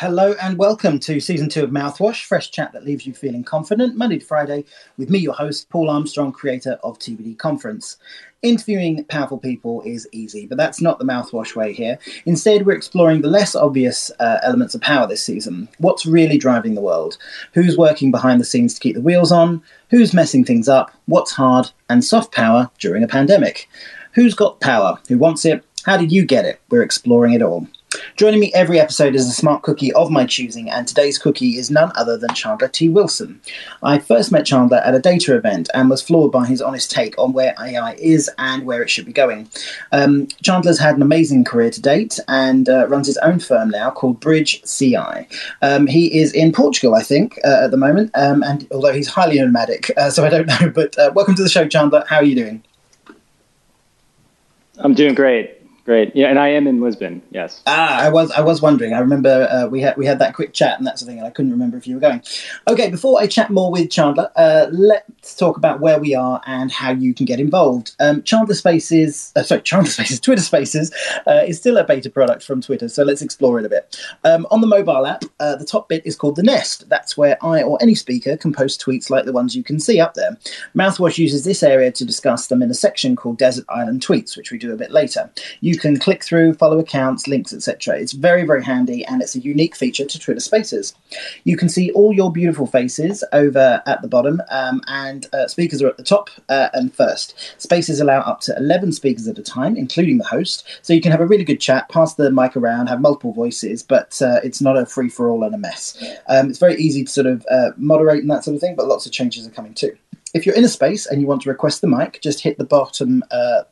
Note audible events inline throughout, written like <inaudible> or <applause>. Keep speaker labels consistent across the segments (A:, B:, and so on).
A: Hello and welcome to season two of Mouthwash, fresh chat that leaves you feeling confident, Monday to Friday, with me, your host, Paul Armstrong, creator of TBD Conference. Interviewing powerful people is easy, but that's not the mouthwash way here. Instead, we're exploring the less obvious uh, elements of power this season. What's really driving the world? Who's working behind the scenes to keep the wheels on? Who's messing things up? What's hard and soft power during a pandemic? Who's got power? Who wants it? How did you get it? We're exploring it all. Joining me every episode is a smart cookie of my choosing, and today's cookie is none other than Chandler T. Wilson. I first met Chandler at a data event and was floored by his honest take on where AI is and where it should be going. Um, Chandler's had an amazing career to date and uh, runs his own firm now called Bridge CI. Um, he is in Portugal, I think, uh, at the moment, um, and although he's highly nomadic, uh, so I don't know. <laughs> But uh, welcome to the show, Chandler. How are you doing?
B: I'm doing great. Great. Yeah, and I am in Lisbon. Yes.
A: Ah, I was. I was wondering. I remember uh, we had we had that quick chat and that sort of thing, and I couldn't remember if you were going. Okay, before I chat more with Chandler, uh, let's talk about where we are and how you can get involved. Um, Chandler Spaces, uh, sorry, Chandler <laughs> Spaces, Twitter Spaces uh, is still a beta product from Twitter, so let's explore it a bit. Um, on the mobile app, uh, the top bit is called the Nest. That's where I or any speaker can post tweets like the ones you can see up there. Mouthwash uses this area to discuss them in a section called Desert Island Tweets, which we do a bit later. You can click through, follow accounts, links, etc. It's very, very handy and it's a unique feature to Twitter Spaces. You can see all your beautiful faces over at the bottom, um, and uh, speakers are at the top uh, and first. Spaces allow up to 11 speakers at a time, including the host, so you can have a really good chat, pass the mic around, have multiple voices, but uh, it's not a free for all and a mess. Um, it's very easy to sort of uh, moderate and that sort of thing, but lots of changes are coming too. If you're in a space and you want to request the mic, just hit the bottom uh,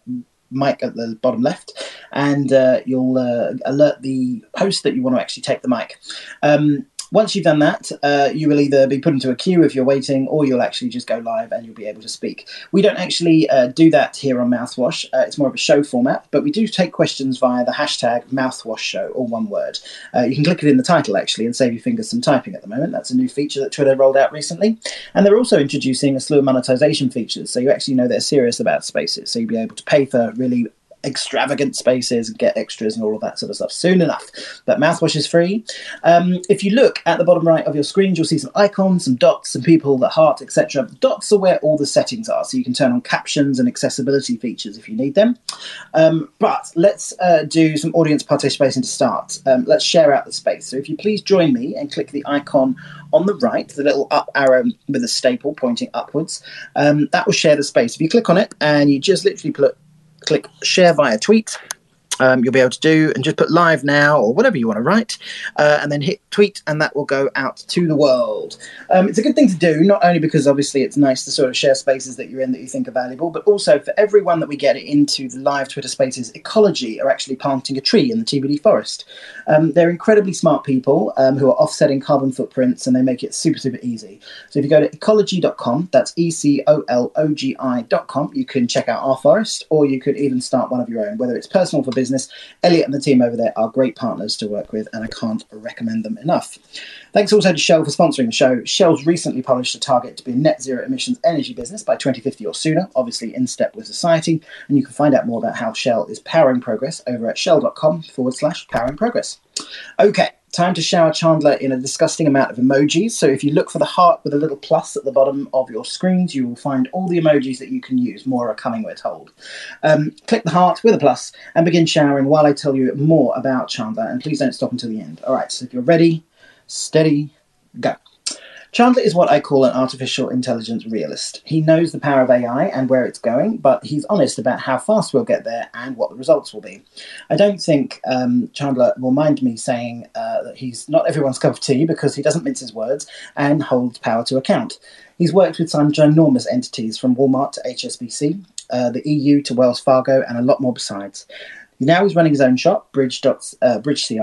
A: mic at the bottom left, and uh, you'll uh, alert the host that you want to actually take the mic. Um, once you've done that, uh, you will either be put into a queue if you're waiting, or you'll actually just go live and you'll be able to speak. We don't actually uh, do that here on Mouthwash. Uh, it's more of a show format, but we do take questions via the hashtag Mouthwash Show, all one word. Uh, you can click it in the title actually and save your fingers some typing at the moment. That's a new feature that Twitter rolled out recently, and they're also introducing a slew of monetization features, so you actually know they're serious about spaces. So you'll be able to pay for really extravagant spaces and get extras and all of that sort of stuff soon enough. But mouthwash is free. Um, if you look at the bottom right of your screen, you'll see some icons, some dots, some people, the heart, etc. Dots are where all the settings are, so you can turn on captions and accessibility features if you need them. Um, but let's uh, do some audience participation to start. Um, let's share out the space. So if you please join me and click the icon on the right, the little up arrow with a staple pointing upwards, um, that will share the space. If you click on it and you just literally put click share via tweet. Um, you'll be able to do and just put live now or whatever you want to write, uh, and then hit tweet, and that will go out to the world. Um, it's a good thing to do, not only because obviously it's nice to sort of share spaces that you're in that you think are valuable, but also for everyone that we get into the live Twitter spaces, Ecologi are actually planting a tree in the TBD forest. Um, they're incredibly smart people um, who are offsetting carbon footprints, and they make it super, super easy. So if you go to ecologi.com, that's E C O L O G I.com, you can check out our forest, or you could even start one of your own, whether it's personal for business business. Elliot and the team over there are great partners to work with, and I can't recommend them enough. Thanks also to Shell for sponsoring the show. Shell's recently published a target to be a net zero emissions energy business by 2050 or sooner, obviously in step with society. And you can find out more about how Shell is powering progress over at shell.com forward slash powering progress. Okay, time to shower Chandler in a disgusting amount of emojis. So if you look for the heart with a little plus at the bottom of your screens, you will find all the emojis that you can use. More are coming, we're told. Um, click the heart with a plus and begin showering while I tell you more about Chandler. And please don't stop until the end. All right, so if you're ready, steady, go. Chandler is what I call an artificial intelligence realist. He knows the power of AI and where it's going, but he's honest about how fast we'll get there and what the results will be. I don't think um, Chandler will mind me saying uh, that he's not everyone's cup of tea because he doesn't mince his words and holds power to account. He's worked with some ginormous entities from Walmart to HSBC, uh, the EU to Wells Fargo, and a lot more besides. Now he's running his own shop, Bridge, uh, Bridge CI,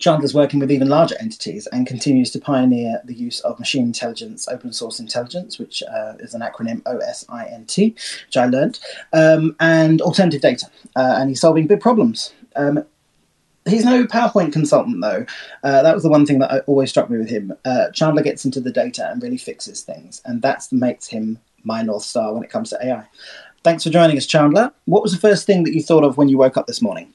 A: Chandler's working with even larger entities and continues to pioneer the use of machine intelligence, open source intelligence, which uh, is an acronym OSINT, which I learned, um, and alternative data. Uh, and he's solving big problems. Um, he's no PowerPoint consultant, though. Uh, that was the one thing that always struck me with him. Uh, Chandler gets into the data and really fixes things, and that makes him my North Star when it comes to AI. Thanks for joining us, Chandler. What was the first thing that you thought of when you woke up this morning?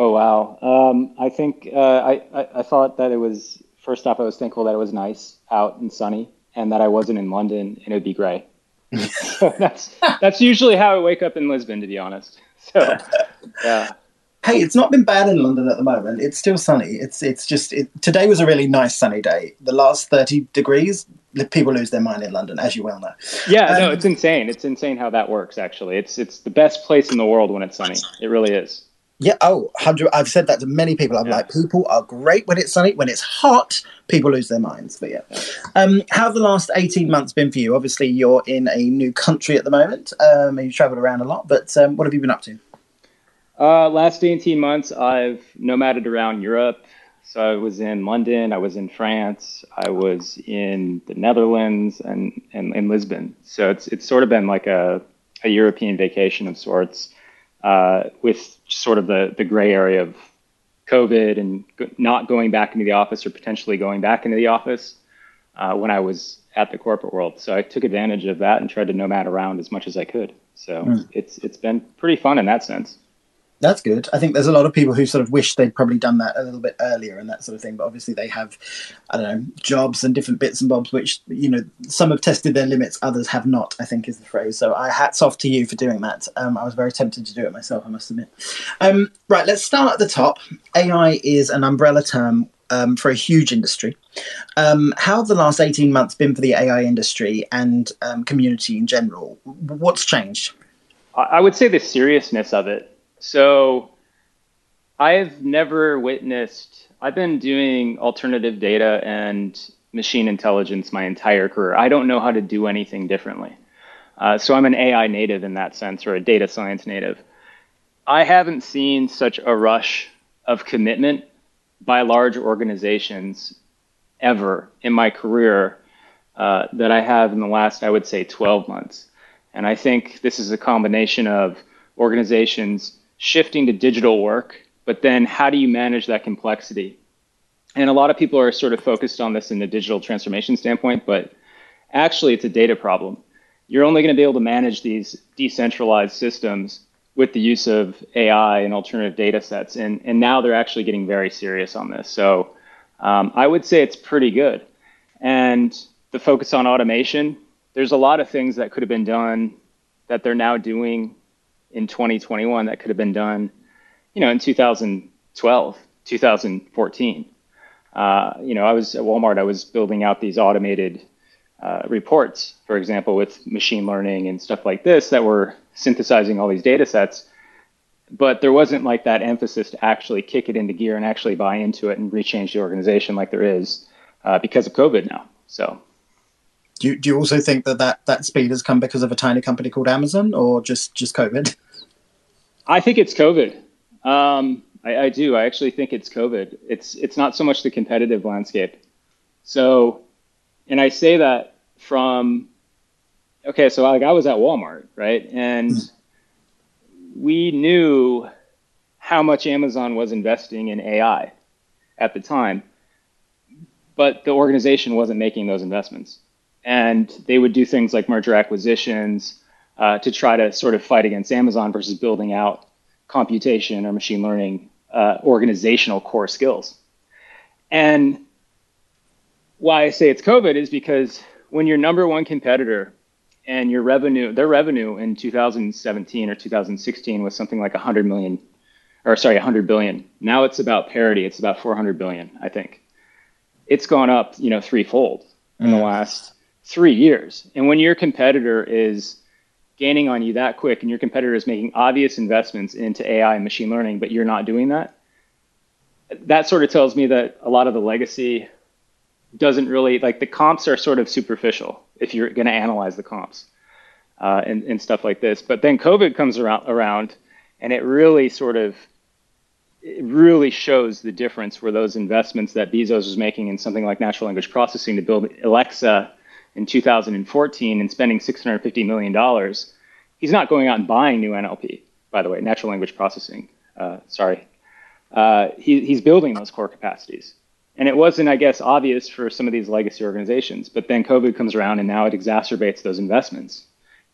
B: Oh wow. Um, I think uh, I, I, I thought that it was first off I was thankful that it was nice out and sunny and that I wasn't in London and it would be gray. <laughs> so that's that's usually how I wake up in Lisbon to be honest. So <laughs> yeah.
A: Hey, it's not been bad in London at the moment. It's still sunny. It's it's just it, today was a really nice sunny day. The last thirty degrees, people lose their mind in London, as you well know.
B: Yeah, um, no, it's insane. It's insane how that works. Actually, it's it's the best place in the world when it's sunny. It really is.
A: Yeah. Oh, hundred. I've said that to many people. I'm yeah. like, people are great when it's sunny. When it's hot, people lose their minds. But yeah. Um, how have the last 18 months been for you? Obviously, you're in a new country at the moment. Um, you've travelled around a lot, but um, what have you been up to?
B: Uh, last 18 months, I've nomaded around Europe. So I was in London, I was in France, I was in the Netherlands, and, and in Lisbon. So it's it's sort of been like a, a European vacation of sorts, uh, with sort of the the gray area of COVID and not going back into the office or potentially going back into the office uh, when I was at the corporate world. So I took advantage of that and tried to nomad around as much as I could. So mm. it's it's been pretty fun in that sense.
A: That's good. I think there's a lot of people who sort of wish they'd probably done that a little bit earlier and that sort of thing. But obviously, they have, I don't know, jobs and different bits and bobs, which, you know, some have tested their limits, others have not, I think is the phrase. So I hats off to you for doing that. Um, I was very tempted to do it myself, I must admit. Um, right, let's start at the top. AI is an umbrella term um, for a huge industry. Um, how have the last 18 months been for the AI industry and um, community in general? What's changed?
B: I would say the seriousness of it so I've never witnessed, I've been doing alternative data and machine intelligence my entire career. I don't know how to do anything differently. Uh, so I'm an AI native in that sense, or a data science native. I haven't seen such a rush of commitment by large organizations ever in my career uh, that I have in the last, I would say, 12 months. And I think this is a combination of organizations shifting to digital work, but then how do you manage that complexity? And a lot of people are sort of focused on this in the digital transformation standpoint, but actually it's a data problem. You're only going to be able to manage these decentralized systems with the use of AI and alternative data sets. And, and now they're actually getting very serious on this. So um, I would say it's pretty good. And the focus on automation, there's a lot of things that could have been done that they're now doing in 2021 that could have been done, you know, in 2012, 2014. Uh, you know, I was at Walmart. I was building out these automated uh, reports, for example, with machine learning and stuff like this that were synthesizing all these data sets. But there wasn't like that emphasis to actually kick it into gear and actually buy into it and rechange the organization like there is uh, because of COVID now. So
A: do you, do you also think that, that that speed has come because of a tiny company called Amazon or just, just COVID?
B: I think it's COVID. Um, I, I, do. I actually think it's COVID. It's it's not so much the competitive landscape. So, and I say that from okay. So like I was at Walmart, right, and mm. we knew how much Amazon was investing in AI at the time, but the organization wasn't making those investments and they would do things like merger acquisitions uh, to try to sort of fight against Amazon versus building out computation or machine learning uh, organizational core skills. And why I say it's COVID is because when your number one competitor and your revenue, their revenue in 2017 or 2016 was something like 100 million, or sorry, 100 billion. Now it's about parity. It's about 400 billion, I think. It's gone up, you know, threefold in the last three years. And when your competitor is gaining on you that quick and your competitor is making obvious investments into AI and machine learning, but you're not doing that, that sort of tells me that a lot of the legacy doesn't really like the comps are sort of superficial if you're going to analyze the comps uh, and, and stuff like this. But then COVID comes around, around and it really sort of it really shows the difference where those investments that Bezos was making in something like natural language processing to build Alexa in 2014 and spending $650 million, he's not going out and buying new NLP, by the way, natural language processing. Uh, sorry. Uh, he, he's building those core capacities. And it wasn't, I guess, obvious for some of these legacy organizations. But then COVID comes around and now it exacerbates those investments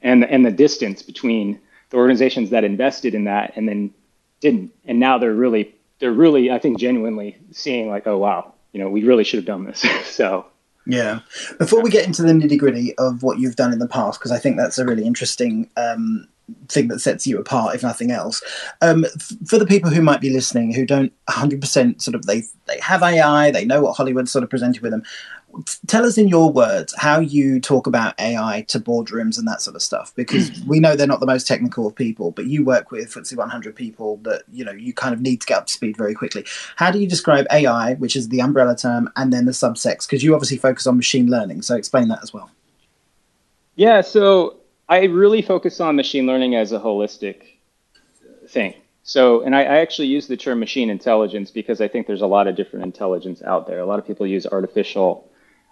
B: and, and the distance between the organizations that invested in that and then didn't. And now they're really they're really, I think, genuinely seeing like, oh wow, you know, we really should have done this. <laughs> so
A: yeah. Before we get into the nitty gritty of what you've done in the past, because I think that's a really interesting um, thing that sets you apart, if nothing else. Um, f- for the people who might be listening who don't 100% sort of they they have AI, they know what Hollywood sort of presented with them tell us in your words how you talk about AI to boardrooms and that sort of stuff, because <clears throat> we know they're not the most technical of people, but you work with FTSE 100 people that you know you kind of need to get up to speed very quickly. How do you describe AI, which is the umbrella term, and then the subsects? Because you obviously focus on machine learning, so explain that as well.
B: Yeah, so I really focus on machine learning as a holistic thing. So, and I, I, actually use the term machine intelligence because I think there's a lot of different intelligence out there. A lot of people use artificial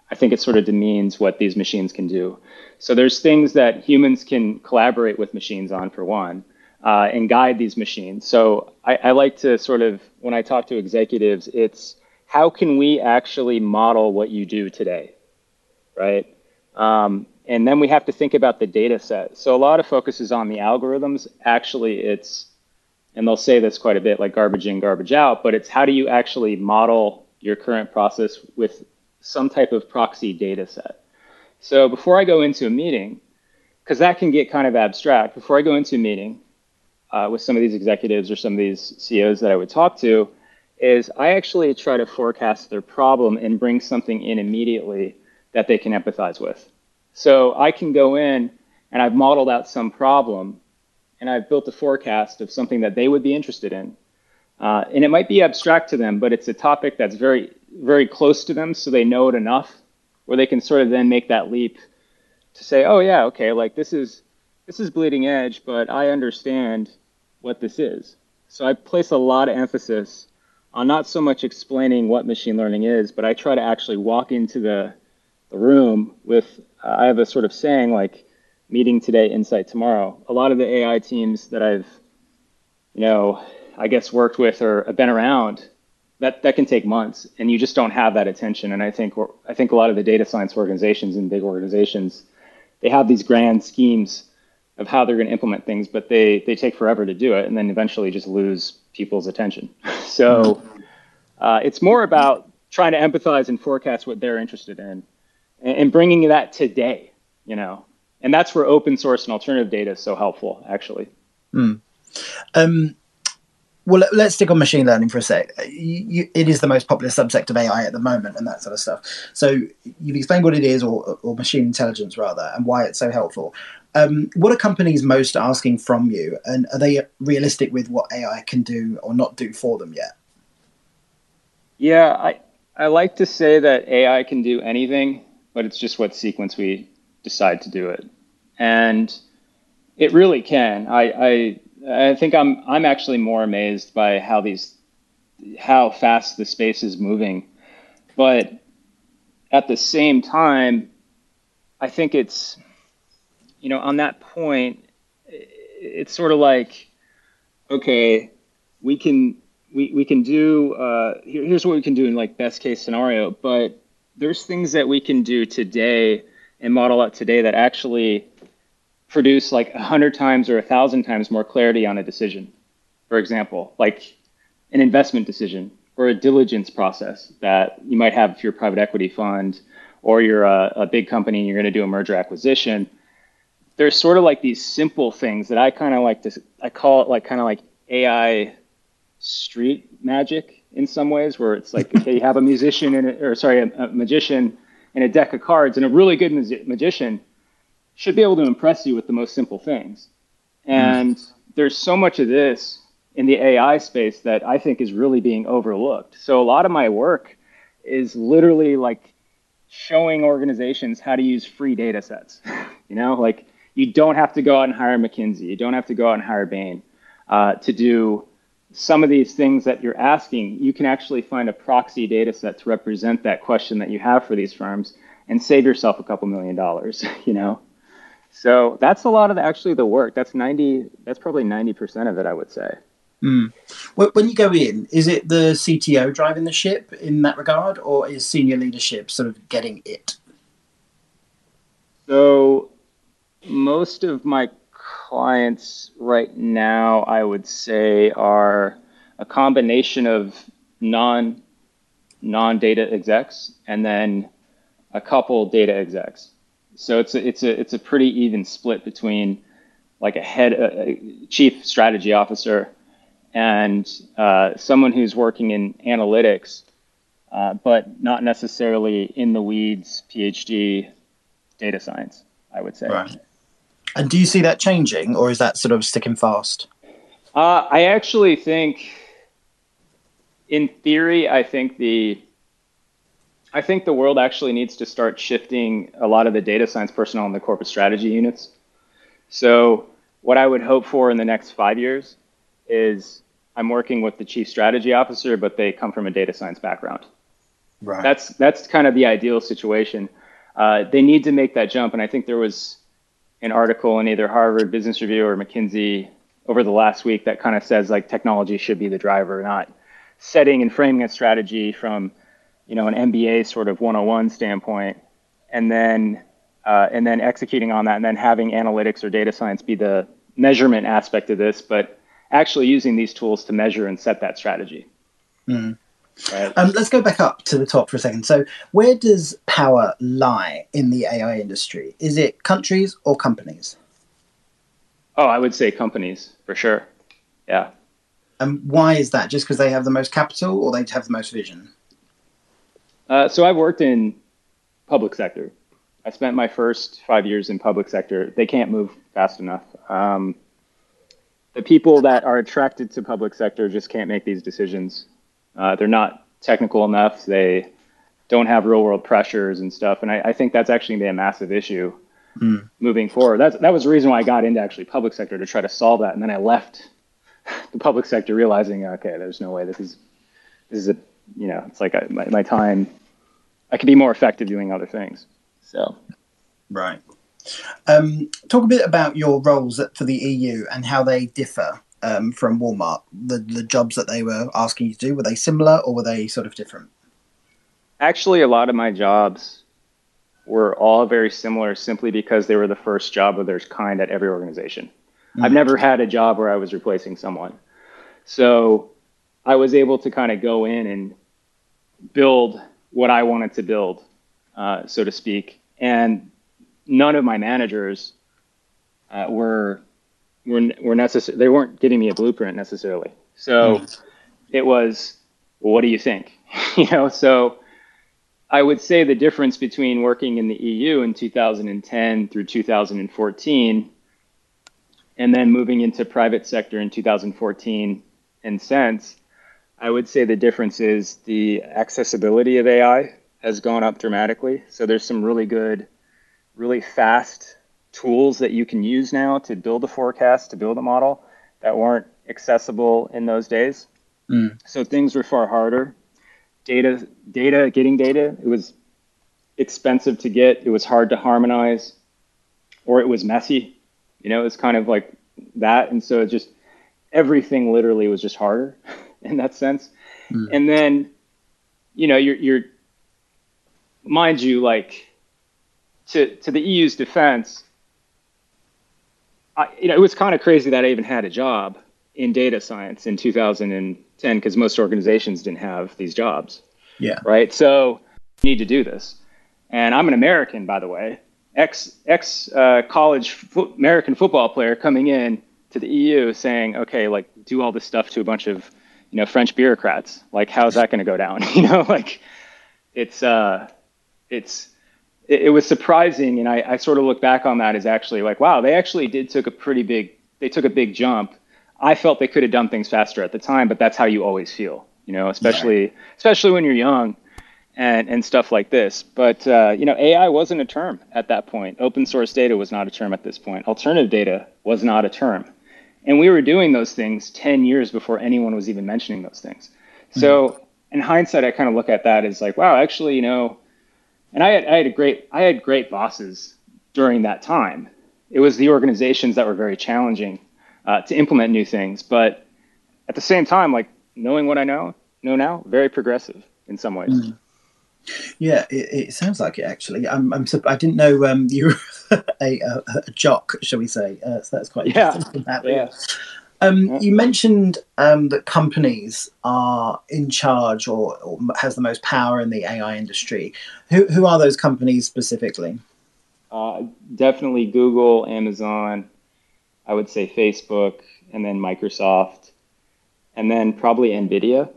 B: I think it sort of demeans what these machines can do. So there's things that humans can collaborate with machines on, for one, uh, and guide these machines. So I, I, like to sort of, when I talk to executives, it's how can we actually model what you do today, right? Um, and then we have to think about the data set. So a lot of focus is on the algorithms. Actually, it's, and they'll say this quite a bit, like garbage in, garbage out, but it's how do you actually model your current process with some type of proxy data set. So before I go into a meeting, because that can get kind of abstract, before I go into a meeting uh, with some of these executives or some of these CEOs that I would talk to, is I actually try to forecast their problem and bring something in immediately that they can empathize with. So I can go in and I've modeled out some problem and I've built a forecast of something that they would be interested in. Uh, and it might be abstract to them, but it's a topic that's very very close to them so they know it enough where they can sort of then make that leap to say, oh yeah, okay, like this is this is bleeding edge, but I understand what this is. So I place a lot of emphasis on not so much explaining what machine learning is, but I try to actually walk into the the room with uh, I have a sort of saying like meeting today, insight tomorrow. A lot of the AI teams that I've you know, I guess worked with or been around that that can take months, and you just don't have that attention. And I think I think a lot of the data science organizations and big organizations, they have these grand schemes of how they're going to implement things, but they they take forever to do it, and then eventually just lose people's attention. <laughs> so uh, it's more about trying to empathize and forecast what they're interested in, and, bringing that today. You know, and that's where open source and alternative data is so helpful, actually.
A: Mm. Um, well, let's stick on machine learning for a sec. You, you, it is the most popular subject of AI at the moment, and that sort of stuff. So you've explained what it is, or, or machine intelligence rather, and why it's so helpful. Um, what are companies most asking from you, and are they realistic with what AI can do or not do for them yet?
B: Yeah, I I like to say that AI can do anything, but it's just what sequence we decide to do it, and it really can. I, I I think I'm I'm actually more amazed by how these how fast the space is moving. But at the same time, I think it's you know, on that point, it's sort of like, okay, we can we, we can do uh, here, here's what we can do in like best case scenario, but there's things that we can do today and model out today that actually produce like a hundred times or a thousand times more clarity on a decision. For example, like an investment decision or a diligence process that you might have if you're a private equity fund or you're a, uh, a big company and you're going to do a merger acquisition. There's sort of like these simple things that I kind of like to, I call it like kind of like AI street magic in some ways, where it's like, okay, you have a musician and, or sorry, a, a magician and a deck of cards and a really good magician should be able to impress you with the most simple things. And mm. there's so much of this in the AI space that I think is really being overlooked. So a lot of my work is literally like showing organizations how to use free data sets. <laughs> you know, like you don't have to go out and hire McKinsey. You don't have to go out and hire Bain uh, to do some of these things that you're asking. You can actually find a proxy data set to represent that question that you have for these firms and save yourself a couple million dollars, <laughs> you know? So that's a lot of the, actually the work. That's 90, that's probably 90% of it, I would say.
A: Mm. When you go in, is it the CTO driving the ship in that regard, or is senior leadership sort of getting it?
B: So, most of my clients right now, I would say, are a combination of non non data execs and then a couple data execs. So it's a, it's a it's a pretty even split between like a head a chief strategy officer and uh, someone who's working in analytics, uh, but not necessarily in the weeds PhD data science. I would say.
A: Right. And do you see that changing, or is that sort of sticking fast?
B: Uh, I actually think, in theory, I think the I think the world actually needs to start shifting a lot of the data science personnel in the corporate strategy units. So, what I would hope for in the next five years is I'm working with the chief strategy officer, but they come from a data science background. Right. That's that's kind of the ideal situation. Uh, they need to make that jump, and I think there was an article in either Harvard Business Review or McKinsey over the last week that kind of says like technology should be the driver, not setting and framing a strategy from you know an MBA sort of 101 standpoint, and then uh, and then executing on that, and then having analytics or data science be the measurement aspect of this, but actually using these tools to measure and set that strategy.
A: Mm. Right. Um, let's go back up to the top for a second. So, where does power lie in the AI industry? Is it countries or companies?
B: Oh, I would say companies for sure. Yeah.
A: And why is that? Just because they have the most capital or they have the most vision?
B: Uh, so I've worked in public sector. I spent my first five years in public sector. They can't move fast enough. Um, the people that are attracted to public sector just can't make these decisions. Uh, they're not technical enough. They don't have real world pressures and stuff. And I, I think that's actually going to be a massive issue mm. moving forward. That's, that was the reason why I got into actually public sector to try to solve that. And then I left <laughs> the public sector realizing, okay, there's no way this is, this is a, you know, it's like I, my, my time, I could be more effective doing other things. So,
A: right. Um, talk a bit about your roles for the EU and how they differ um, from Walmart. The the jobs that they were asking you to do were they similar or were they sort of different?
B: Actually, a lot of my jobs were all very similar, simply because they were the first job of their kind at every organization. Mm-hmm. I've never had a job where I was replacing someone, so I was able to kind of go in and build what I wanted to build, uh, so to speak, and none of my managers uh, were were were necessary. They weren't giving me a blueprint necessarily. So mm. it was, well, what do you think? <laughs> you know, so I would say the difference between working in the EU in 2010 through 2014 and then moving into private sector in 2014 and since, I would say the difference is the accessibility of AI has gone up dramatically. So there's some really good really fast tools that you can use now to build a forecast, to build a model that weren't accessible in those days. Mm. So things were far harder. Data, data, getting data, it was expensive to get. It was hard to harmonize, or it was messy. You know, it was kind of like that. And so it just everything literally was just harder <laughs> in that sense. Mm. And then, you know, you're, you're, mind you, like to to the EU's defense, I, you know, it was kind of crazy that I even had a job in data science in 2010 because most organizations didn't have these jobs.
A: Yeah.
B: Right. So you need to do this, and I'm an American, by the way, ex ex uh, college fo- American football player coming in to the EU saying, okay, like do all this stuff to a bunch of you know French bureaucrats. Like, how's that going to go down? <laughs> you know, like it's uh, it's it, it was surprising, and I, I sort of look back on that as actually like, wow, they actually did took a pretty big they took a big jump. I felt they could have done things faster at the time, but that's how you always feel, you know, especially right. especially when you're young and and stuff like this. But uh, you know, AI wasn't a term at that point. Open source data was not a term at this point. Alternative data was not a term, and we were doing those things ten years before anyone was even mentioning those things. Mm-hmm. So in hindsight, I kind of look at that as like, wow, actually, you know, and I had, I had a great I had great bosses during that time. It was the organizations that were very challenging uh, to implement new things, but at the same time, like knowing what I know know now, very progressive in some ways. Mm.
A: Yeah, it, it, sounds like it actually. I'm, I'm I didn't know um, you were <laughs> a, a, a, jock, shall we say? Uh, so that's quite
B: yeah, that,
A: yeah. Um, you mentioned um, that companies are in charge or, or, has the most power in the AI industry. Who, who are those companies specifically?
B: Uh, definitely Google, Amazon, I would say Facebook, and then Microsoft, and then probably NVIDIA.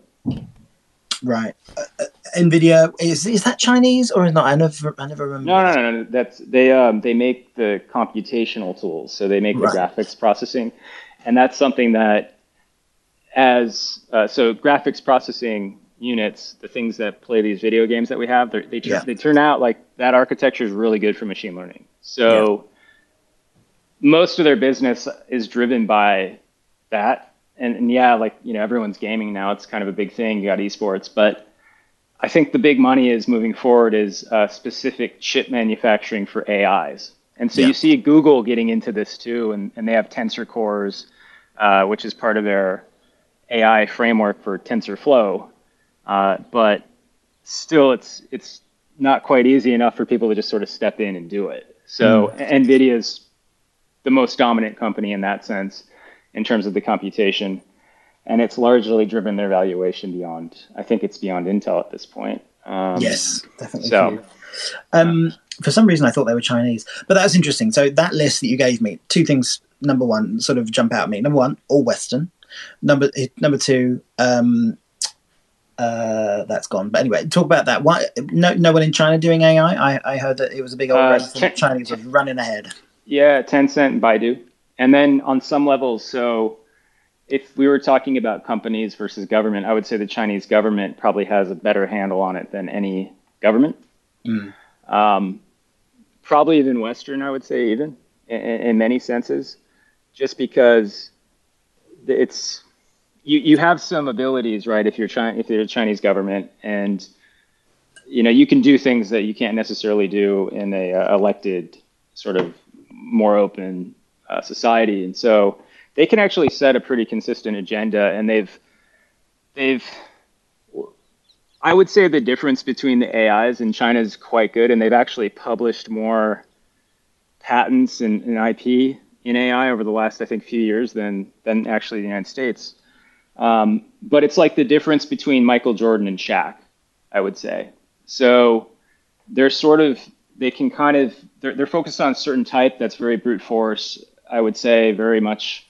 A: Right. Uh, uh Nvidia is is that Chinese or is not? I never I never remember.
B: No, no, no, no. That's they um they make the computational tools, so they make right. the graphics processing, and that's something that as uh, so graphics processing units, the things that play these video games that we have, they yeah. they turn out like that architecture is really good for machine learning. So yeah. most of their business is driven by that. And, and yeah, like you know, everyone's gaming now. It's kind of a big thing. You got esports, but I think the big money is moving forward is uh, specific chip manufacturing for AIs. And so yeah. you see Google getting into this too, and, and they have Tensor Cores, uh, which is part of their AI framework for TensorFlow. Uh, but still, it's it's not quite easy enough for people to just sort of step in and do it. So mm. NVIDIA is the most dominant company in that sense in terms of the computation and it's largely driven their valuation beyond. I think it's beyond Intel at this point.
A: Um, yes, definitely. So, um, for some reason, I thought they were Chinese, but that's interesting. So that list that you gave me, two things. Number one, sort of jump out at me. Number one, all Western. Number number two, um, uh, that's gone. But anyway, talk about that. Why no no one in China doing AI? I, I heard that it was a big old uh, ten, Chinese was running ahead.
B: Yeah, Tencent and Baidu, and then on some levels, so if we were talking about companies versus government, I would say the Chinese government probably has a better handle on it than any government. Mm. Um, probably even Western, I would say, even in, in, many senses, just because it's you, you have some abilities, right? If you're trying, if you're a Chinese government, and you know you can do things that you can't necessarily do in a uh, elected sort of more open uh, society, and so they can actually set a pretty consistent agenda, and they've they've I would say the difference between the AIs in China is quite good, and they've actually published more patents and, and IP in AI over the last, I think, few years than than actually the United States. Um, but it's like the difference between Michael Jordan and Shaq, I would say. So they're sort of they can kind of they're, they're focused on a certain type that's very brute force. I would say very much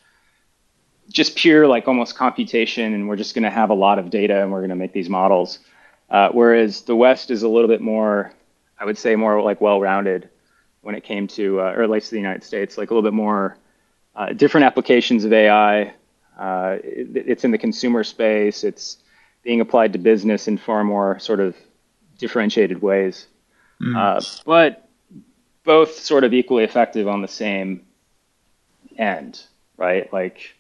B: just pure like almost computation and we're just going to have a lot of data and we're going to make these models uh, whereas the west is a little bit more i would say more like well-rounded when it came to uh, or at least the united states like a little bit more uh, different applications of ai uh, it, it's in the consumer space it's being applied to business in far more sort of differentiated ways mm. but both sort of equally effective on the same end right like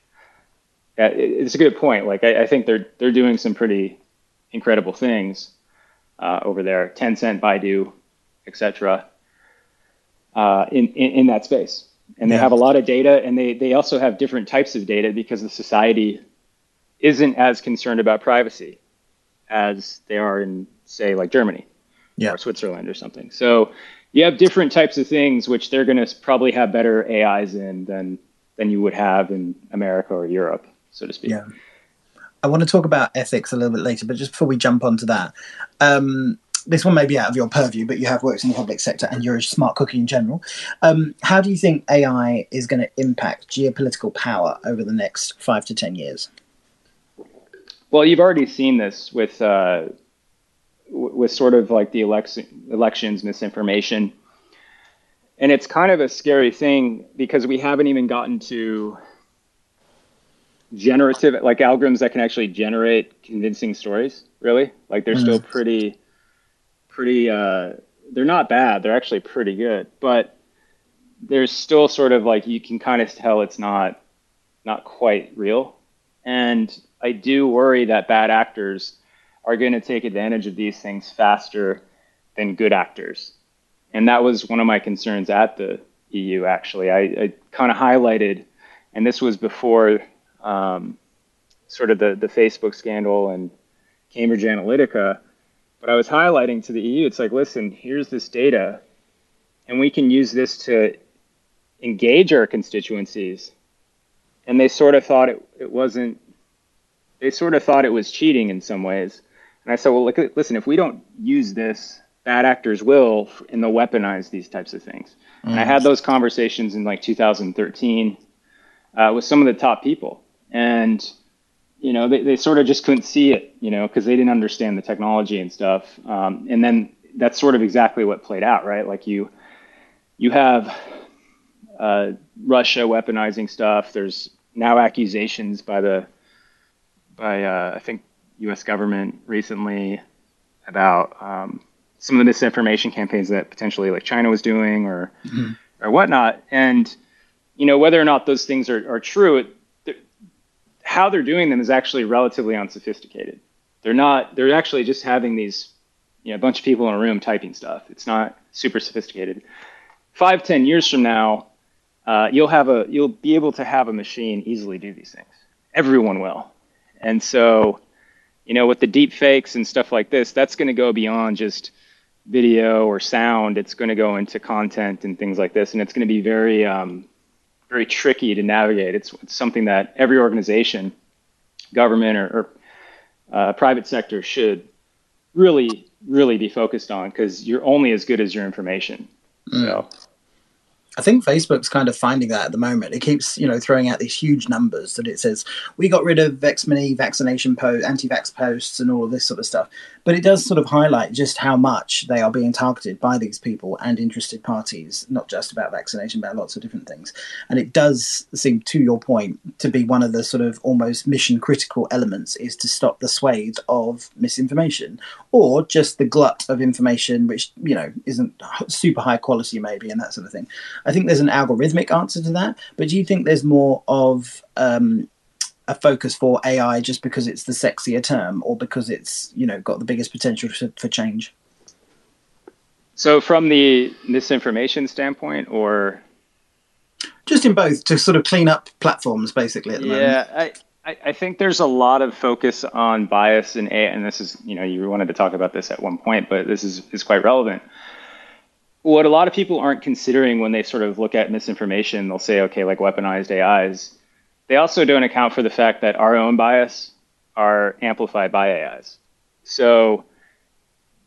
B: it's a good point. Like I, I, think they're they're doing some pretty incredible things uh, over there. Tencent, Baidu, etc. Uh, in, in, in that space, and they yeah. have a lot of data, and they they also have different types of data because the society isn't as concerned about privacy as they are in say like Germany yeah. or Switzerland or something. So you have different types of things which they're going to probably have better AIs in than than you would have in America or Europe so to speak.
A: Yeah. I want to talk about ethics a little bit later, but just before we jump onto that, um, this one may be out of your purview, but you have worked in the public sector and you're a smart cookie in general. Um, how do you think AI is going to impact geopolitical power over the next five to 10 years?
B: Well, you've already seen this with, uh, with sort of like the election, elections misinformation. And it's kind of a scary thing because we haven't even gotten to generative like algorithms that can actually generate convincing stories really? Like they're mm. still pretty pretty uh they're not bad they're actually pretty good but there's still sort of like you can kind of tell it's not not quite real. And i do worry that bad actors are going to take advantage of these things faster than good actors. And that was one of my concerns at the eu actually. I, I kind of highlighted and this was before um, sort of the, the Facebook scandal and Cambridge Analytica. But I was highlighting to the EU, it's like, listen, here's this data, and we can use this to engage our constituencies and they sort of thought it, it wasn't. They sort of thought it was cheating in some ways. And I said, well, look, listen, if we don't use this, bad actors will, and they'll weaponize these types of things. Mm. And I had those conversations in like 2013 uh, with some of the top people, and you know, they, they sort of just couldn't see it, you know, because they didn't understand the technology and stuff. Um, and then that's sort of exactly what played out, right? Like you, you have uh, Russia weaponizing stuff. There's now accusations by the, by uh, I think U.S. government recently about um, some of the misinformation campaigns that potentially like China was doing or mm-hmm. or whatnot. And you know whether or not those things are, are true, it, how they're doing them is actually relatively unsophisticated. They're not. They're actually just having these, you know, a bunch of people in a room typing stuff. It's not super sophisticated. Five, ten years from now, uh, you'll have a you'll be able to have a machine easily do these things. Everyone will, and so, you know, with the deep fakes and stuff like this, that's going to go beyond just video or sound. It's going to go into content and things like this, and it's going to be very um, very tricky to navigate. It's, it's something that every organization, government or, or uh, private sector should really, really be focused on because you're only as good as your information. Mm. So
A: I think Facebook's kind of finding that at the moment. It keeps, you know, throwing out these huge numbers that it says we got rid of Vexmini vaccination post, anti-vax posts, and all of this sort of stuff. But it does sort of highlight just how much they are being targeted by these people and interested parties, not just about vaccination, but lots of different things. And it does seem, to your point, to be one of the sort of almost mission critical elements is to stop the swathe of misinformation or just the glut of information, which you know isn't super high quality, maybe, and that sort of thing. I think there's an algorithmic answer to that, but do you think there's more of um, a focus for AI just because it's the sexier term, or because it's you know got the biggest potential to, for change?
B: So, from the misinformation standpoint, or
A: just in both to sort of clean up platforms, basically at the
B: yeah,
A: moment.
B: Yeah, I, I think there's a lot of focus on bias and AI, and this is you know you wanted to talk about this at one point, but this is is quite relevant what a lot of people aren't considering when they sort of look at misinformation, they'll say, okay, like weaponized AIs. They also don't account for the fact that our own bias are amplified by AIs. So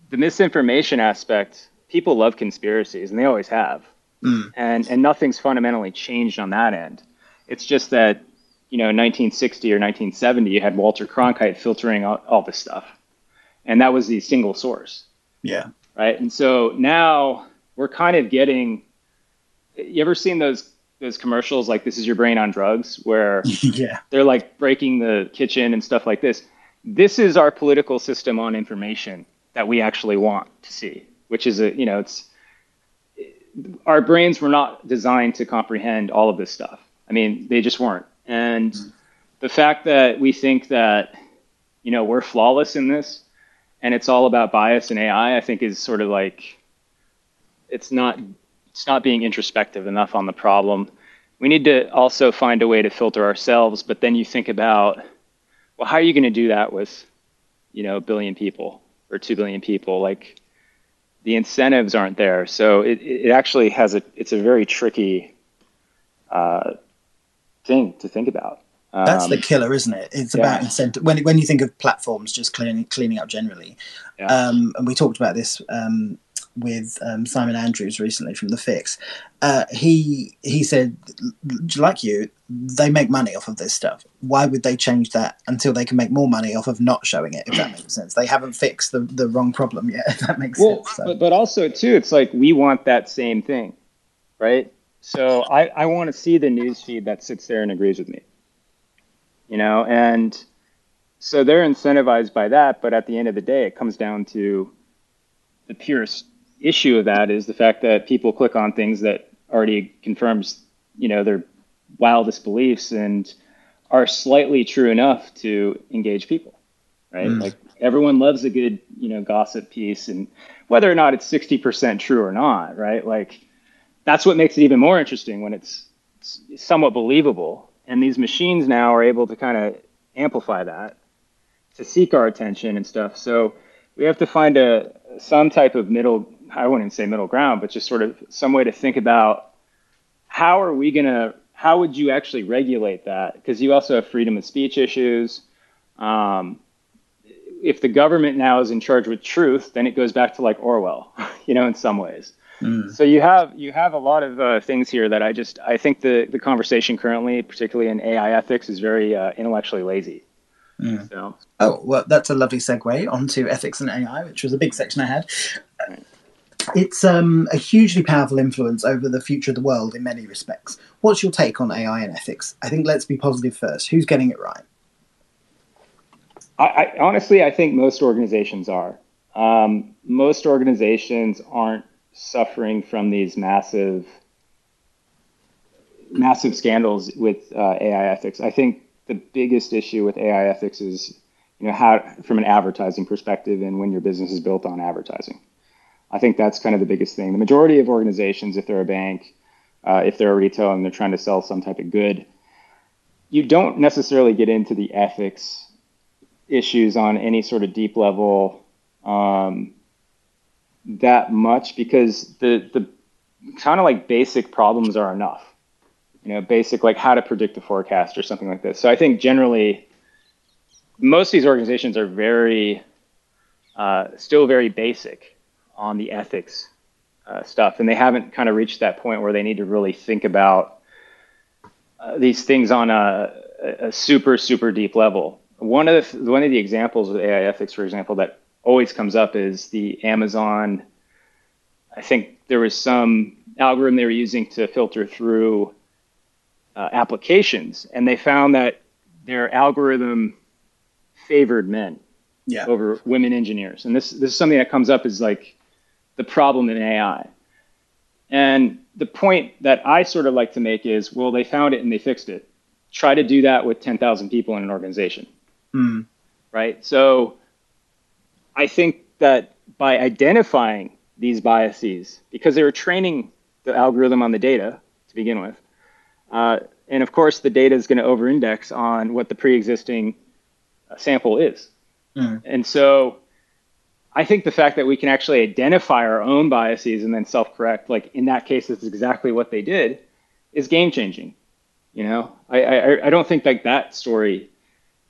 B: the misinformation aspect, people love conspiracies, and they always have. Mm. And and nothing's fundamentally changed on that end. It's just that you know, 1960 or 1970, you had Walter Cronkite filtering all, all this stuff, and that was the single source.
A: Yeah.
B: Right. And so now we're kind of getting. You ever seen those those commercials like "This is your brain on drugs," where <laughs>
A: yeah.
B: they're like breaking the kitchen and stuff like this. This is our political system on information that we actually want to see, which is a you know it's our brains were not designed to comprehend all of this stuff. I mean, they just weren't. And mm-hmm. the fact that we think that you know we're flawless in this and it's all about bias and AI, I think is sort of like it's not it's not being introspective enough on the problem. We need to also find a way to filter ourselves, but then you think about well, how are you going to do that with you know a billion people or two billion people? Like the incentives aren't there, so it it actually has a it's a very tricky uh, thing to think about.
A: That's the um, killer, isn't it? It's yeah. about incentive. When when you think of platforms just cleaning cleaning up generally, yeah. um, and we talked about this um, with um, Simon Andrews recently from the Fix. Uh, he he said, like you, they make money off of this stuff. Why would they change that until they can make more money off of not showing it? If that makes sense, they haven't fixed the, the wrong problem yet. <laughs> If that makes well, sense. So.
B: But, but also too, it's like we want that same thing, right? So I, I want to see the news feed that sits there and agrees with me. You know, and so they're incentivized by that, but at the end of the day, it comes down to the purest issue of that is the fact that people click on things that already confirms, you know, their wildest beliefs and are slightly true enough to engage people, right? Mm. Like everyone loves a good, you know, gossip piece and whether or not it's 60% true or not, right? Like that's what makes it even more interesting when it's somewhat believable. And these machines now are able to kind of amplify that to seek our attention and stuff. So we have to find a some type of middle I wouldn't say middle ground, but just sort of some way to think about how are we gonna how would you actually regulate that? Because you also have freedom of speech issues. Um, if the government now is in charge with truth, then it goes back to like Orwell, <laughs> you know, in some ways. Mm. So you have you have a lot of uh, things here that I just I think the the conversation currently, particularly in AI ethics, is very uh, intellectually lazy.
A: Mm. So. Oh well, that's a lovely segue onto ethics and AI, which was a big section I had. Right. It's um, a hugely powerful influence over the future of the world in many respects. What's your take on AI and ethics? I think let's be positive first. Who's getting it right?
B: I, I honestly, I think most organizations are. Um, most organizations aren't suffering from these massive massive scandals with uh, AI ethics. I think the biggest issue with AI ethics is, you know, how from an advertising perspective and when your business is built on advertising. I think that's kind of the biggest thing. The majority of organizations, if they're a bank, uh, if they're a retail and they're trying to sell some type of good, you don't necessarily get into the ethics issues on any sort of deep level um, that much because the the kind of like basic problems are enough. You know, basic like how to predict the forecast or something like this. So I think generally most of these organizations are very uh, still very basic on the ethics uh, stuff, and they haven't kind of reached that point where they need to really think about uh, these things on a, a, super super deep level. One of the one of the examples of AI ethics, for example, that always comes up is the Amazon. I think there was some algorithm they were using to filter through uh, applications, and they found that their algorithm favored men yeah. over women engineers. And this this is something that comes up as like the problem in AI. And the point that I sort of like to make is, well, they found it and they fixed it. Try to do that with 10,000 people in an organization. Mm. Right? So I think that by identifying these biases, because they were training the algorithm on the data to begin with, uh, and of course the data is going to over-index on what the pre-existing uh, sample is. Mm. And so I think the fact that we can actually identify our own biases and then self-correct, like in that case, it's exactly what they did, is game-changing. You know, I, I, I don't think like that story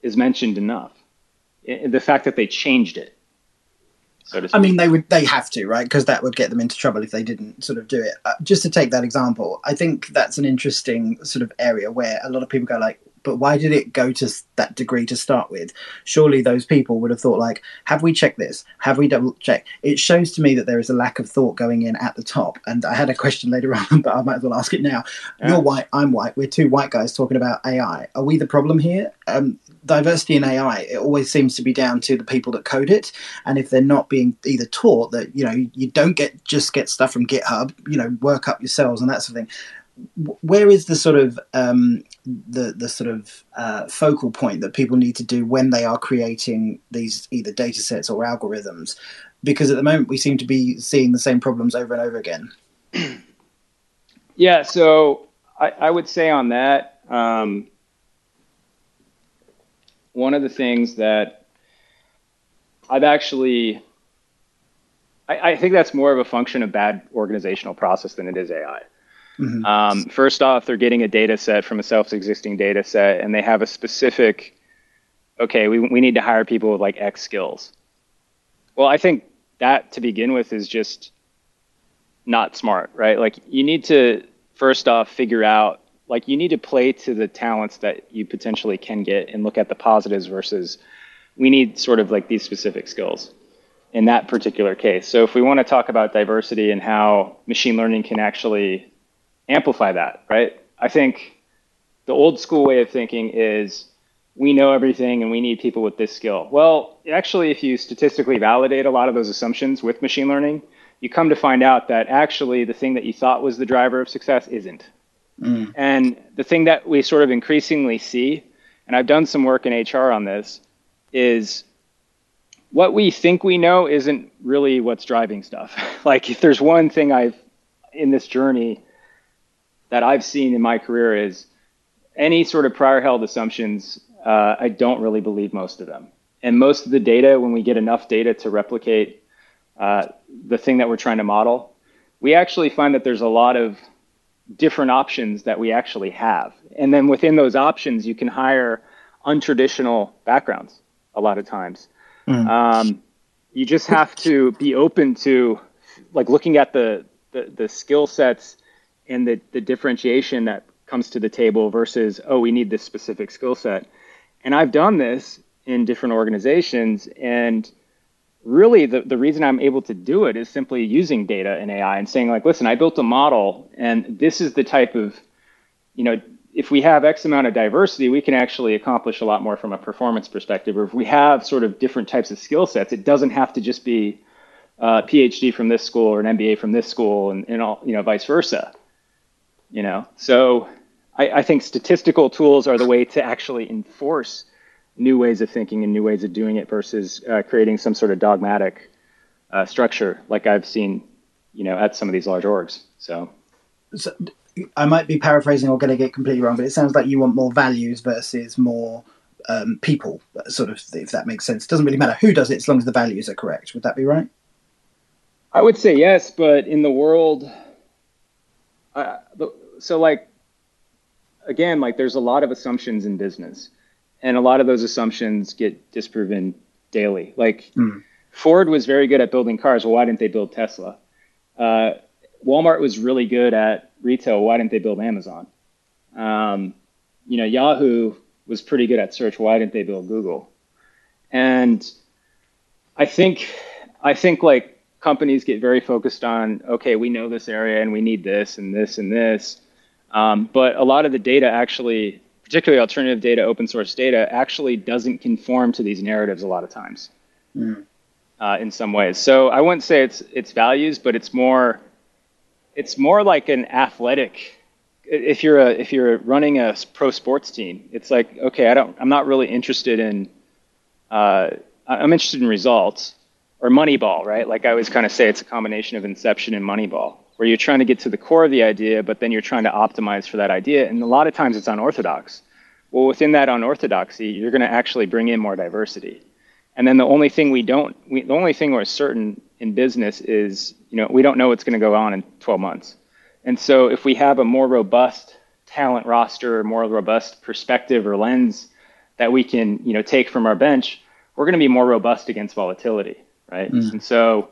B: is mentioned enough. The fact that they changed it
A: so I mean, they would they have to, right? Because that would get them into trouble if they didn't sort of do it. Uh, just to take that example, I think that's an interesting sort of area where a lot of people go like, but why did it go to that degree to start with? Surely those people would have thought like, have we checked this? Have we double checked? It shows to me that there is a lack of thought going in at the top. And I had a question <laughs> later on, but I might as well ask it now. Yeah. You're white, I'm white. We're two white guys talking about AI. Are we the problem here? Um, diversity in AI, it always seems to be down to the people that code it. And if they're not being either taught that, you know, you don't get just get stuff from GitHub, you know, work up yourselves and that sort of thing where is the sort of um, the the sort of uh, focal point that people need to do when they are creating these either data sets or algorithms? Because at the moment we seem to be seeing the same problems over and over again. <clears throat>
B: Yeah, so I, I would say on that, um, one of the things that I've actually, I, I think that's more of a function of bad organizational process than it is AI. Mm-hmm. Um, first off, they're getting a data set from a self-existing data set, and they have a specific, okay, we, we need to hire people with like X skills. Well, I think that to begin with is just not smart, right? Like you need to first off figure out, like you need to play to the talents that you potentially can get and look at the positives versus we need sort of like these specific skills in that particular case. So if we want to talk about diversity and how machine learning can actually amplify that, right? I think the old school way of thinking is we know everything and we need people with this skill. Well, actually, if you statistically validate a lot of those assumptions with machine learning, you come to find out that actually the thing that you thought was the driver of success isn't. Mm. And the thing that we sort of increasingly see, and I've done some work in HR on this, is what we think we know isn't really what's driving stuff. <laughs> like if there's one thing I've in this journey that I've seen in my career is any sort of prior held assumptions, uh, I don't really believe most of them. And most of the data, when we get enough data to replicate uh, the thing that we're trying to model, we actually find that there's a lot of different options that we actually have. And then within those options, you can hire untraditional backgrounds a lot of times. Mm. Um, you just have to be open to like looking at the, the, the skill sets and the, the differentiation that comes to the table versus, oh, we need this specific skill set. And I've done this in different organizations. And really, the, the reason I'm able to do it is simply using data and AI and saying, like, listen, I built a model, and this is the type of, you know, if we have X amount of diversity, we can actually accomplish a lot more from a performance perspective. Or if we have sort of different types of skill sets, it doesn't have to just be uh, a PhD from this school or an MBA from this school, and, and all, you know, vice versa. You know, so I, I think statistical tools are the way to actually enforce new ways of thinking and new ways of doing it versus uh, creating some sort of dogmatic uh, structure like I've seen, you know, at some of these large orgs. So.
A: so I might be paraphrasing or going to get completely wrong, but it sounds like you want more values versus more um, people, sort of, if that makes sense. It doesn't really matter who does it as long as the values are correct. Would that be right?
B: I would say yes, but in the world, uh, so like, again, like there's a lot of assumptions in business and a lot of those assumptions get disproven daily. Like mm. Ford was very good at building cars. Well, why didn't they build Tesla? Uh, Walmart was really good at retail. Why didn't they build Amazon? Um, you know, Yahoo was pretty good at search. Why didn't they build Google? And I think, I think like companies get very focused on, okay, we know this area and we need this and this and this. Um, but a lot of the data actually particularly alternative data, open source data, actually doesn't conform to these narratives a lot of times. Mm. Uh, in some ways, so I wouldn't say it's it's values, but it's more it's more like an athletic. If you're a if you're running a pro sports team, it's like okay, I don't I'm not really interested in uh, I'm interested in results or Moneyball, right? Like I always kind of say, it's a combination of Inception and Moneyball where you're trying to get to the core of the idea, but then you're trying to optimize for that idea. And a lot of times it's unorthodox. Well, within that unorthodoxy, you're going to actually bring in more diversity. And then the only thing we don't, we, the only thing we're certain in business is, you know, we don't know what's going to go on in 12 months. And so if we have a more robust talent roster, more robust perspective or lens that we can, you know, take from our bench, we're going to be more robust against volatility, right? Mm. And so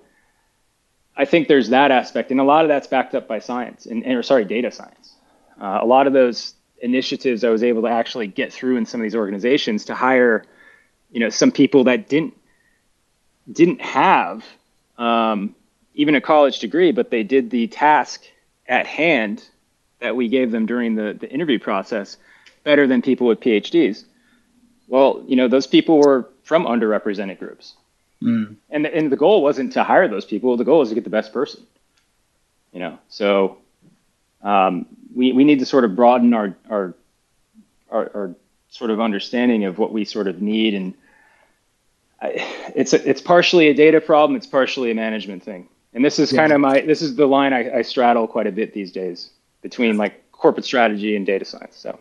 B: I think there's that aspect, and a lot of that's backed up by science, and, and or sorry, data science. Uh, a lot of those initiatives I was able to actually get through in some of these organizations to hire, you know, some people that didn't didn't have um, even a college degree, but they did the task at hand that we gave them during the, the interview process better than people with PhDs. Well, you know, those people were from underrepresented groups. Mm. And the, and the goal wasn't to hire those people. The goal is to get the best person. You know, so um, we we need to sort of broaden our, our our our, sort of understanding of what we sort of need, and I, it's a, it's partially a data problem. It's partially a management thing. And this is yeah. kind of my this is the line I, I straddle quite a bit these days between like corporate strategy and data science. So.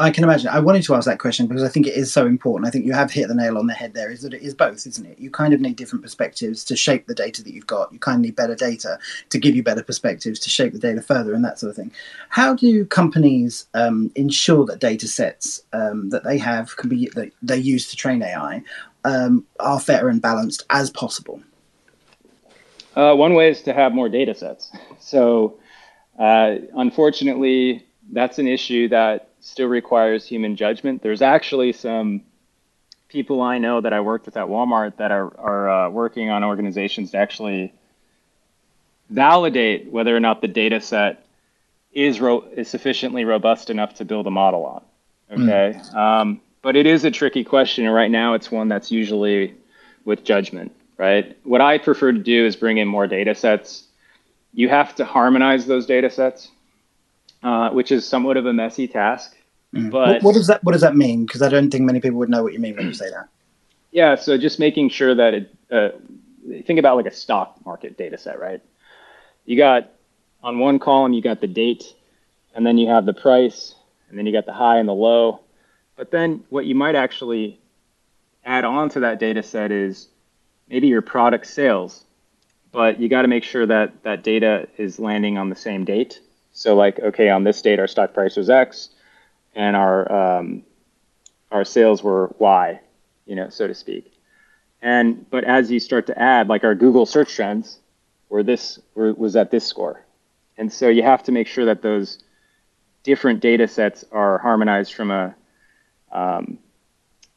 A: I can imagine. I wanted to ask that question because I think it is so important. I think you have hit the nail on the head there is that it is both, isn't it? You kind of need different perspectives to shape the data that you've got. You kind of need better data to give you better perspectives to shape the data further and that sort of thing. How do companies um, ensure that data sets um, that they have can be that they use to train AI um, are fair and balanced as possible?
B: Uh, one way is to have more data sets. So, uh, unfortunately, that's an issue that still requires human judgment. There's actually some people I know that I worked with at Walmart that are, are uh, working on organizations to actually validate whether or not the data set is, ro- is sufficiently robust enough to build a model on. Okay. Mm. Um, but it is a tricky question. And right now, it's one that's usually with judgment, right? What I prefer to do is bring in more data sets. You have to harmonize those data sets, uh, which is somewhat of a messy task.
A: Mm. But what, what, does that what does that mean? Because I don't think many people would know what you mean when you say that.
B: Yeah, so just making sure that it. Uh, think about like a stock market data set, right? You got on one column you got the date, and then you have the price, and then you got the high and the low. But then what you might actually add on to that data set is maybe your product sales, but you got to make sure that that data is landing on the same date So like, okay, on this date, our stock price was X, and our um, our sales were Y, you know, so to speak. And but as you start to add, like our Google search trends, were this were, was at this score, and so you have to make sure that those different data sets are harmonized from a um,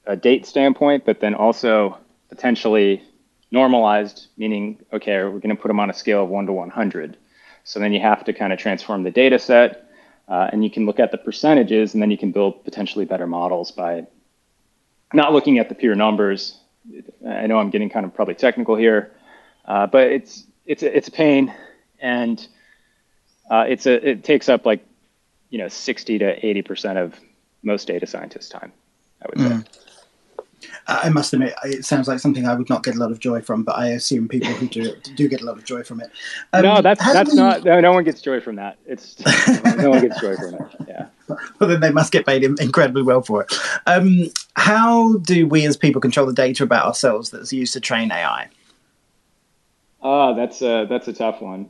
B: a date standpoint, but then also potentially normalized, meaning, okay, we're going to put them on a scale of 1 to 100. So then you have to kind of transform the data set, uh, and you can look at the percentages, and then you can build potentially better models by not looking at the pure numbers. I know I'm getting kind of probably technical here, uh, but it's it's a, it's a pain, and uh, it's a it takes up like you know 60 to 80 percent of most data scientists' time. I would say.
A: I must admit, it sounds like something I would not get a lot of joy from, but I assume people who do do get a lot of joy from it.
B: Um, no, that's that's we... not. No, no one gets joy from that. It's <laughs> no one gets joy from it. Yeah.
A: Well, then they must get paid incredibly well for it. Um, how do we as people control the data about ourselves that's used to train AI?
B: Ah, uh, that's a that's a tough one.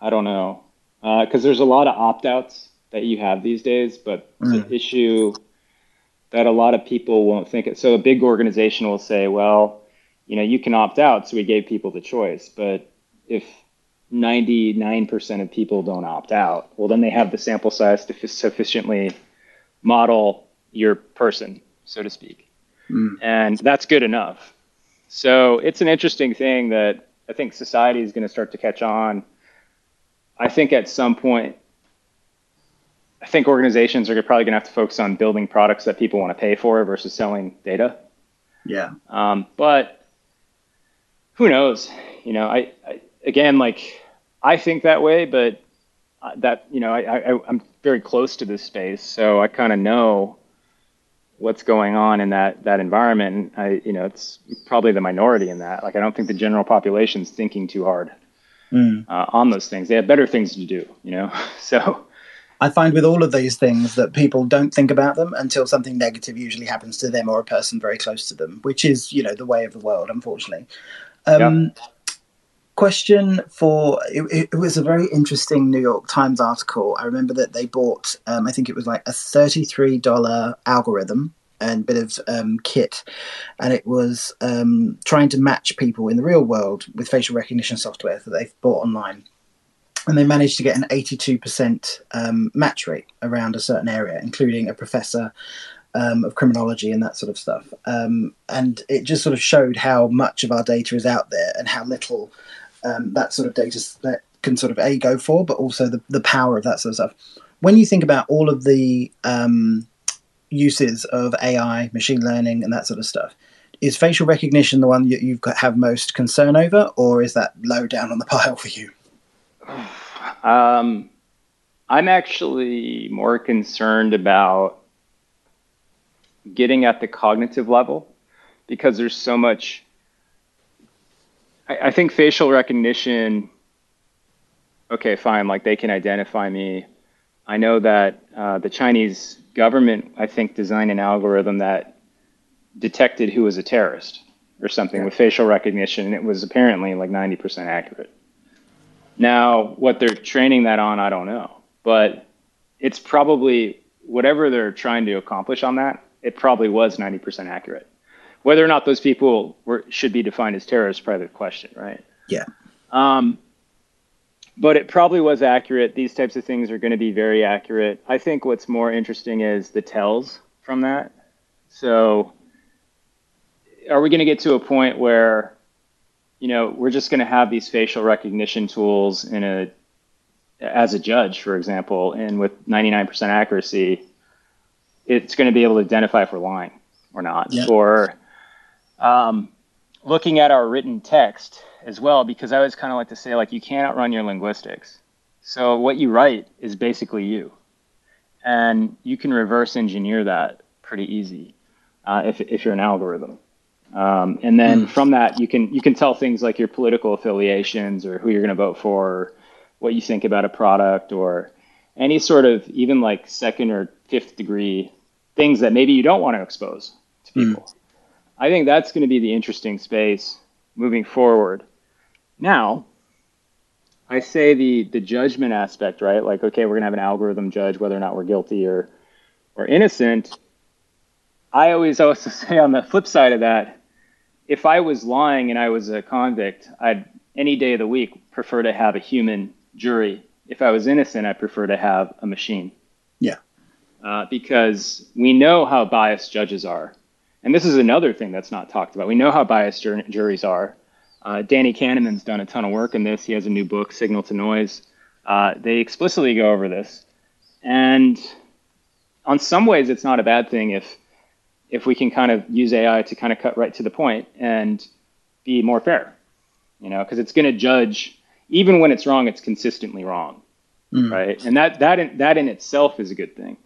B: I don't know because uh, there's a lot of opt outs that you have these days, but mm. the issue that a lot of people won't think it. So a big organization will say, well, you know, you can opt out. So we gave people the choice. But if 99% of people don't opt out, well, then they have the sample size to sufficiently model your person, so to speak. Mm. And that's good enough. So it's an interesting thing that I think society is going to start to catch on. I think at some point I think organizations are probably going to have to focus on building products that people want to pay for versus selling data.
A: Yeah.
B: Um, but who knows? You know, I, I, again, like I think that way, but uh, that you know, I, I I'm very close to this space, so I kind of know what's going on in that that environment. And I you know, it's probably the minority in that. Like I don't think the general population's thinking too hard mm. uh, on those things. They have better things to do. You know, <laughs> so
A: I find with all of these things that people don't think about them until something negative usually happens to them or a person very close to them, which is, you know, the way of the world, unfortunately. Um, yeah. Question for it, it, was a very interesting New York Times article. I remember that they bought, um, I think it was like a $33 algorithm and bit of um, kit, and it was um, trying to match people in the real world with facial recognition software that they've bought online and they managed to get an 82% um, match rate around a certain area, including a professor um, of criminology and that sort of stuff. Um, and it just sort of showed how much of our data is out there and how little um, that sort of data that can sort of a go for, but also the, the power of that sort of stuff. When you think about all of the um, uses of AI, machine learning, and that sort of stuff, is facial recognition the one that you have most concern over, or is that low down on the <laughs> pile for you?
B: Um, I'm actually more concerned about getting at the cognitive level because there's so much. I, I think facial recognition. Okay, fine. Like they can identify me. I know that uh, the Chinese government, I think, designed an algorithm that detected who was a terrorist or something yeah. with facial recognition, and it was apparently like 90% accurate. Now, what they're training that on, I don't know, but it's probably whatever they're trying to accomplish on that. It probably was 90% accurate. Whether or not those people were should be defined as terrorists, probably the question, right?
A: Yeah.
B: Um, but it probably was accurate. These types of things are going to be very accurate. I think what's more interesting is the tells from that. So, are we going to get to a point where you know, we're just going to have these facial recognition tools in a as a judge, for example, and with 99% accuracy, it's going to be able to identify if we're lying or not, yeah. or um, looking at our written text as well. Because I always kind of like to say, like, you can't outrun your linguistics. So what you write is basically you, and you can reverse engineer that pretty easy uh, if if you're an algorithm. Um, and then mm. from that, you can you can tell things like your political affiliations or who you're going to vote for, or what you think about a product, or any sort of even like second or fifth degree things that maybe you don't want to expose to hmm. people. Mm. I think that's going to be the interesting space moving forward. Now, I say the the judgment aspect, right? Like, okay, we're gonna have an algorithm judge whether or not we're guilty or or innocent. I always also <laughs> say on the flip side of that, if I was lying and I was a convict, I'd any day of the week prefer to have a human jury. If I was innocent, I prefer to have a machine.
A: Yeah.
B: Uh, because we know how biased judges are. And this is another thing that's not talked about. We know how biased jur- juries are. Uh, Danny Kahneman's done a ton of work in this. He has a new book, Signal to Noise. Uh, they explicitly go over this. And on some ways, it's not a bad thing if if we can kind of use AI to kind of cut right to the point and be more fair, you know, because it's going to judge even when it's wrong, it's consistently wrong, mm. right? And that that in, that in itself is a good thing,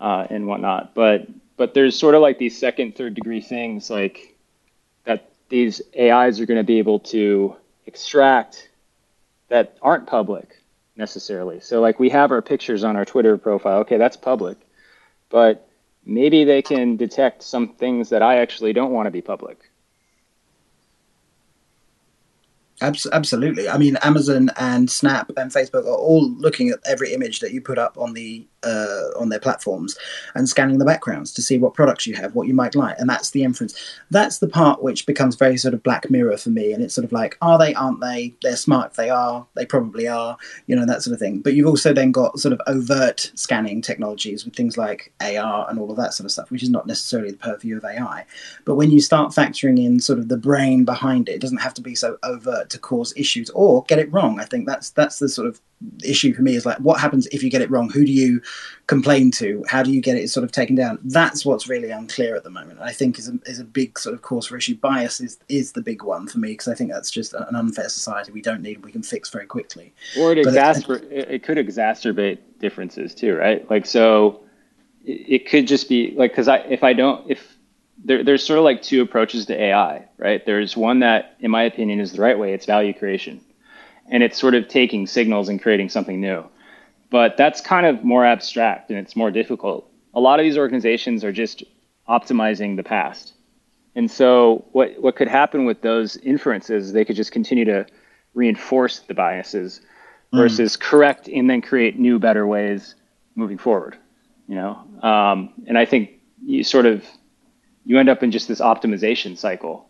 B: uh, and whatnot. But but there's sort of like these second, third degree things like that these AIs are going to be able to extract that aren't public necessarily. So like we have our pictures on our Twitter profile. Okay, that's public, but maybe they can detect some things that I actually don't want to be public.
A: Absolutely. I mean, Amazon and Snap and Facebook are all looking at every image that you put up on the uh, on their platforms and scanning the backgrounds to see what products you have, what you might like, and that's the inference. That's the part which becomes very sort of Black Mirror for me, and it's sort of like, are they? Aren't they? They're smart. If they are. They probably are. You know that sort of thing. But you've also then got sort of overt scanning technologies with things like AR and all of that sort of stuff, which is not necessarily the purview of AI. But when you start factoring in sort of the brain behind it, it doesn't have to be so overt to cause issues or get it wrong. I think that's that's the sort of issue for me is like what happens if you get it wrong? Who do you complain to? How do you get it sort of taken down? That's what's really unclear at the moment. I think is a, is a big sort of cause for issue. Bias is is the big one for me because i think that's just an unfair society. We don't need we can fix very quickly.
B: Or it, exasper- it, it could exacerbate differences too right? Like so it, it could just be like because i if i don't if there, there's sort of like two approaches to ai right there's one that in my opinion is the right way it's value creation and it's sort of taking signals and creating something new. But that's kind of more abstract and it's more difficult. A lot of these organizations are just optimizing the past. And so what what could happen with those inferences, they could just continue to reinforce the biases mm. versus correct and then create new, better ways moving forward. You know, um, and I think you sort of you end up in just this optimization cycle,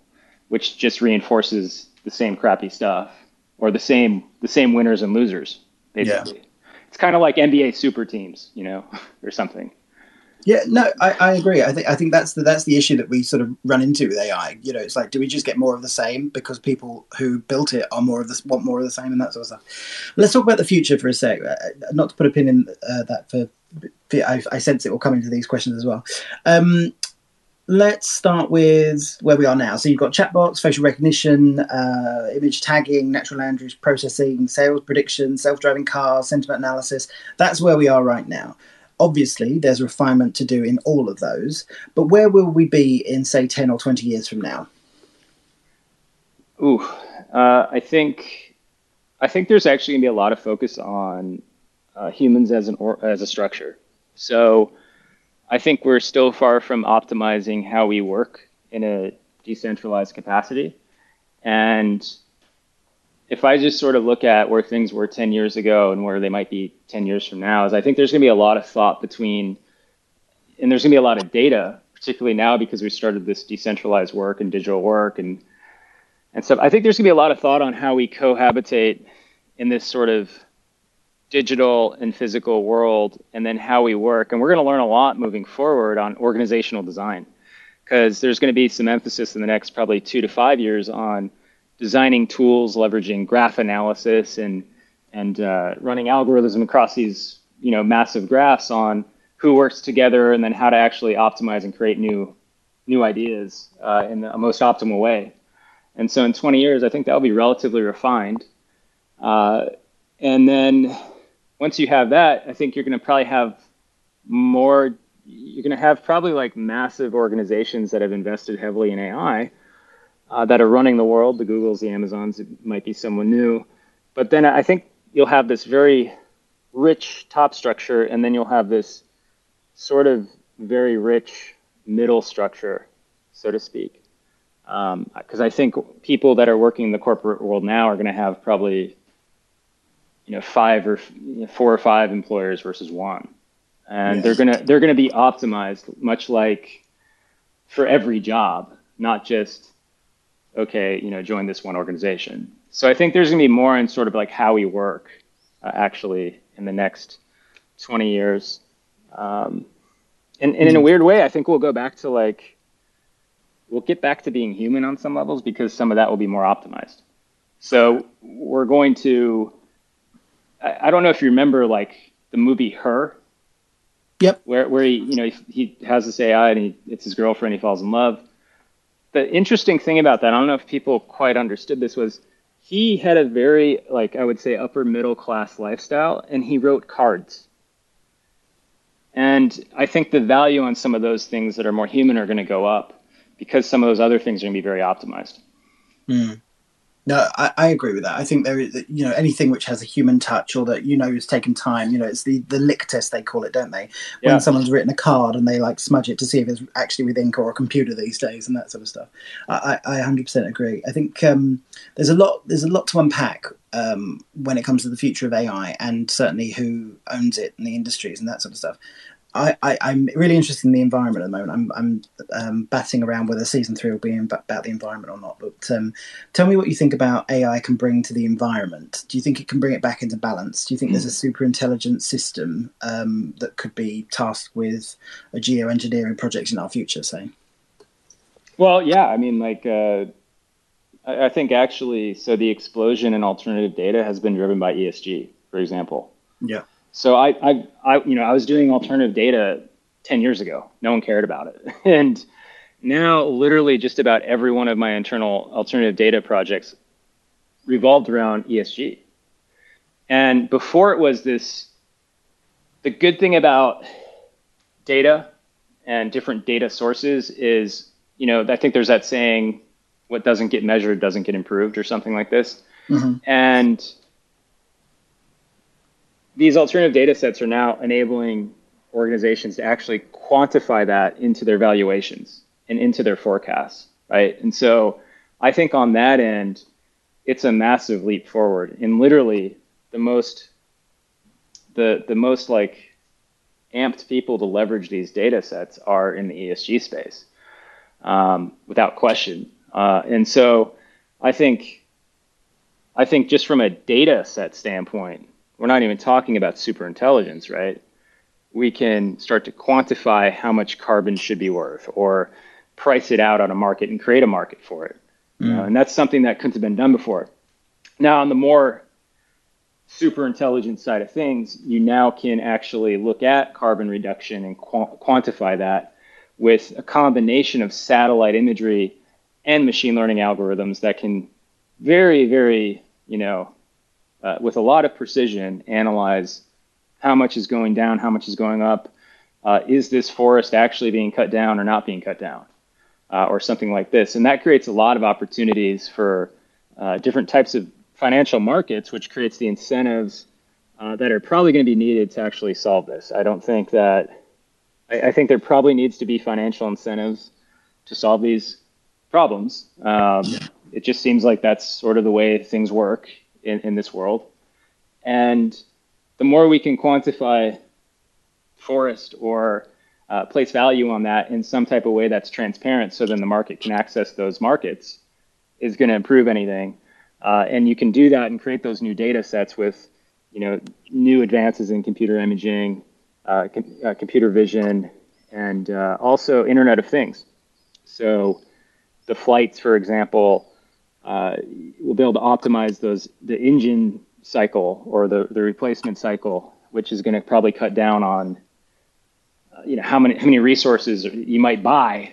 B: which just reinforces the same crappy stuff or the same the same winners and losers basically. Yeah. It's kind of like NBA super teams, you know, <laughs> or something.
A: Yeah, no, I, I agree. I think I think that's the that's the issue that we sort of run into with AI. You know, it's like, do we just get more of the same because people who built it are more of this want more of the same and that sort of stuff. Let's talk about the future for a sec. Uh, not to put a pin in uh, that for, I, I, sense it will come into these questions as well. Um, let's start with where we are now. So you've got chatbots, facial recognition, uh, image tagging, natural language processing, sales prediction, self-driving cars, sentiment analysis. That's where we are right now. Obviously, there's refinement to do in all of those, but where will we be in, say, 10 or 20 years from now?
B: Ooh, uh, I think I think there's actually going to be a lot of focus on uh, humans as an or, as a structure. So I think we're still far from optimizing how we work in a decentralized capacity. And if I just sort of look at where things were 10 years ago and where they might be 10 years from now, is I think there's going to be a lot of thought between, and there's going to be a lot of data, particularly now because we started this decentralized work and digital work and and so I think there's going to be a lot of thought on how we cohabitate in this sort of digital and physical world and then how we work. And we're going to learn a lot moving forward on organizational design because there's going to be some emphasis in the next probably two to five years on designing tools, leveraging graph analysis and and uh, running algorithms across these you know massive graphs on who works together and then how to actually optimize and create new new ideas uh, in the most optimal way. And so in 20 years, I think that'll be relatively refined. Uh, and then once you have that, I think you're going to probably have more. You're going to have probably like massive organizations that have invested heavily in AI uh, that are running the world. The Googles, the Amazons. It might be someone new, but then I think you'll have this very rich top structure, and then you'll have this sort of very rich middle structure, so to speak. Because um, I think people that are working in the corporate world now are going to have probably you know five or you know, four or five employers versus one, and yes. they're gonna they're gonna be optimized much like for every job, not just okay, you know, join this one organization. So I think there's gonna be more in sort of like how we work uh, actually in the next 20 years. Um, and, and in a mm-hmm. weird way, I think we'll go back to like we'll get back to being human on some levels because some of that will be more optimized. So we're going to. I, I don't know if you remember like the movie Her.
A: Yep.
B: Where where he you know he, he has this AI and he, it's his girlfriend he falls in love. The interesting thing about that, I don't know if people quite understood this, was he had a very like I would say upper middle class lifestyle and he wrote cards. And I think the value on some of those things that are more human are going to go up because some of those other things are going to be very optimized.
A: Mm. No, I, I, agree with that. I think there is, you know, anything which has a human touch or that you know is taken time. You know, it's the the lick test they call it, don't they? When yeah. someone's written a card and they like smudge it to see if it's actually with ink or a computer these days and that sort of stuff. I, I 100% agree. I think um, there's a lot there's a lot to unpack um, when it comes to the future of AI and certainly who owns it and the industries and that sort of stuff. I, I, am really interested in the environment at the moment. I'm, I'm um, batting around whether season three will be in, about the environment or not. But um, tell me what you think about AI can bring to the environment. Do you think it can bring it back into balance? Do you think there's a hmm. super intelligent system um, that could be tasked with a geoengineering project in our future, say?
B: Well, yeah. I mean, like, uh, I, I think actually, so the explosion in alternative data has been driven by ESG, for example.
A: Yeah.
B: So I, I, I, you know, I was doing alternative data 10 years ago. No one cared about it. <laughs> And now literally just about every one of my internal alternative data projects revolved around ESG. And before it was this, the good thing about data and different data sources is, you know, I think there's that saying, what doesn't get measured doesn't get improved or something like this. Mm-hmm. And these alternative data sets are now enabling organizations to actually quantify that into their valuations and into their forecasts, right? And so I think on that end, it's a massive leap forward. And literally, the most the the most like amped people to leverage these data sets are in the ESG space, um, without question. Uh, and so I think I think just from a data set standpoint, we're not even talking about super intelligence, right? We can start to quantify how much carbon should be worth or price it out on a market and create a market for it. Mm. and that's something that couldn't have been done before. Now, on the more super intelligent side of things, you now can actually look at carbon reduction and qu- quantify that with a combination of satellite imagery and machine learning algorithms that can very, very, you know, uh, with a lot of precision, analyze how much is going down, how much is going up. Uh, is this forest actually being cut down or not being cut down, uh, or something like this? And that creates a lot of opportunities for uh, different types of financial markets, which creates the incentives uh, that are probably going to be needed to actually solve this. I don't think that. I, I, think there probably needs to be financial incentives to solve these problems. Um. It just seems like that's sort of the way things work in, in this world. And the more we can quantify forest or uh, place value on that in some type of way that's transparent so then the market can access those markets is going to improve anything. Uh, and you can do that and create those new data sets with you know new advances in computer imaging, uh, com- uh, computer vision, and uh, also Internet of Things. So the flights, for example, uh, we'll be able to optimize those the engine cycle or the, the replacement cycle, which is going to probably cut down on uh, you know how many how many resources you might buy.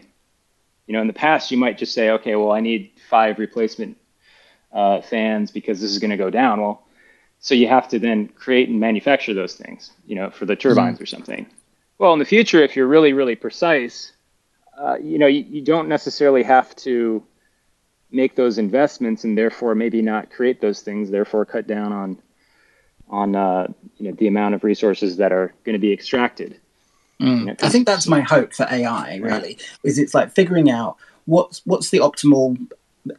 B: You know, in the past, you might just say, okay, well, I need five replacement uh, fans because this is going to go down. Well, so you have to then create and manufacture those things, you know, for the turbines mm-hmm. or something. Well, in the future, if you're really, really precise, uh, you know, you, you, don't necessarily have to make those investments and therefore maybe not create those things, therefore cut down on on uh, you know the amount of resources that are going to be extracted.
A: Mm. You know, I think that's my hope for AI. Really, is it's like figuring out what's what's the optimal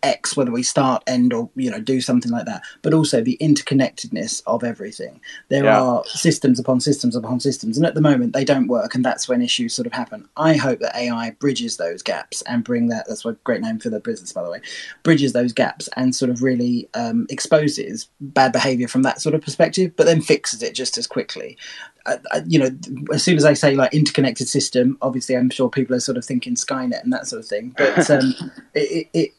A: X, whether we start, end, or you know do something like that, but also the interconnectedness of everything. There yeah. are systems upon systems upon systems, and at the moment they don't work, and that's when issues sort of happen. I hope that AI bridges those gaps and bring that. That's a great name for the business, by the way. Bridges those gaps and sort of really um, exposes bad behavior from that sort of perspective, but then fixes it just as quickly. Uh, you know, as soon as I say like interconnected system, obviously I'm sure people are sort of thinking Skynet and that sort of thing. But um, <laughs> it, it,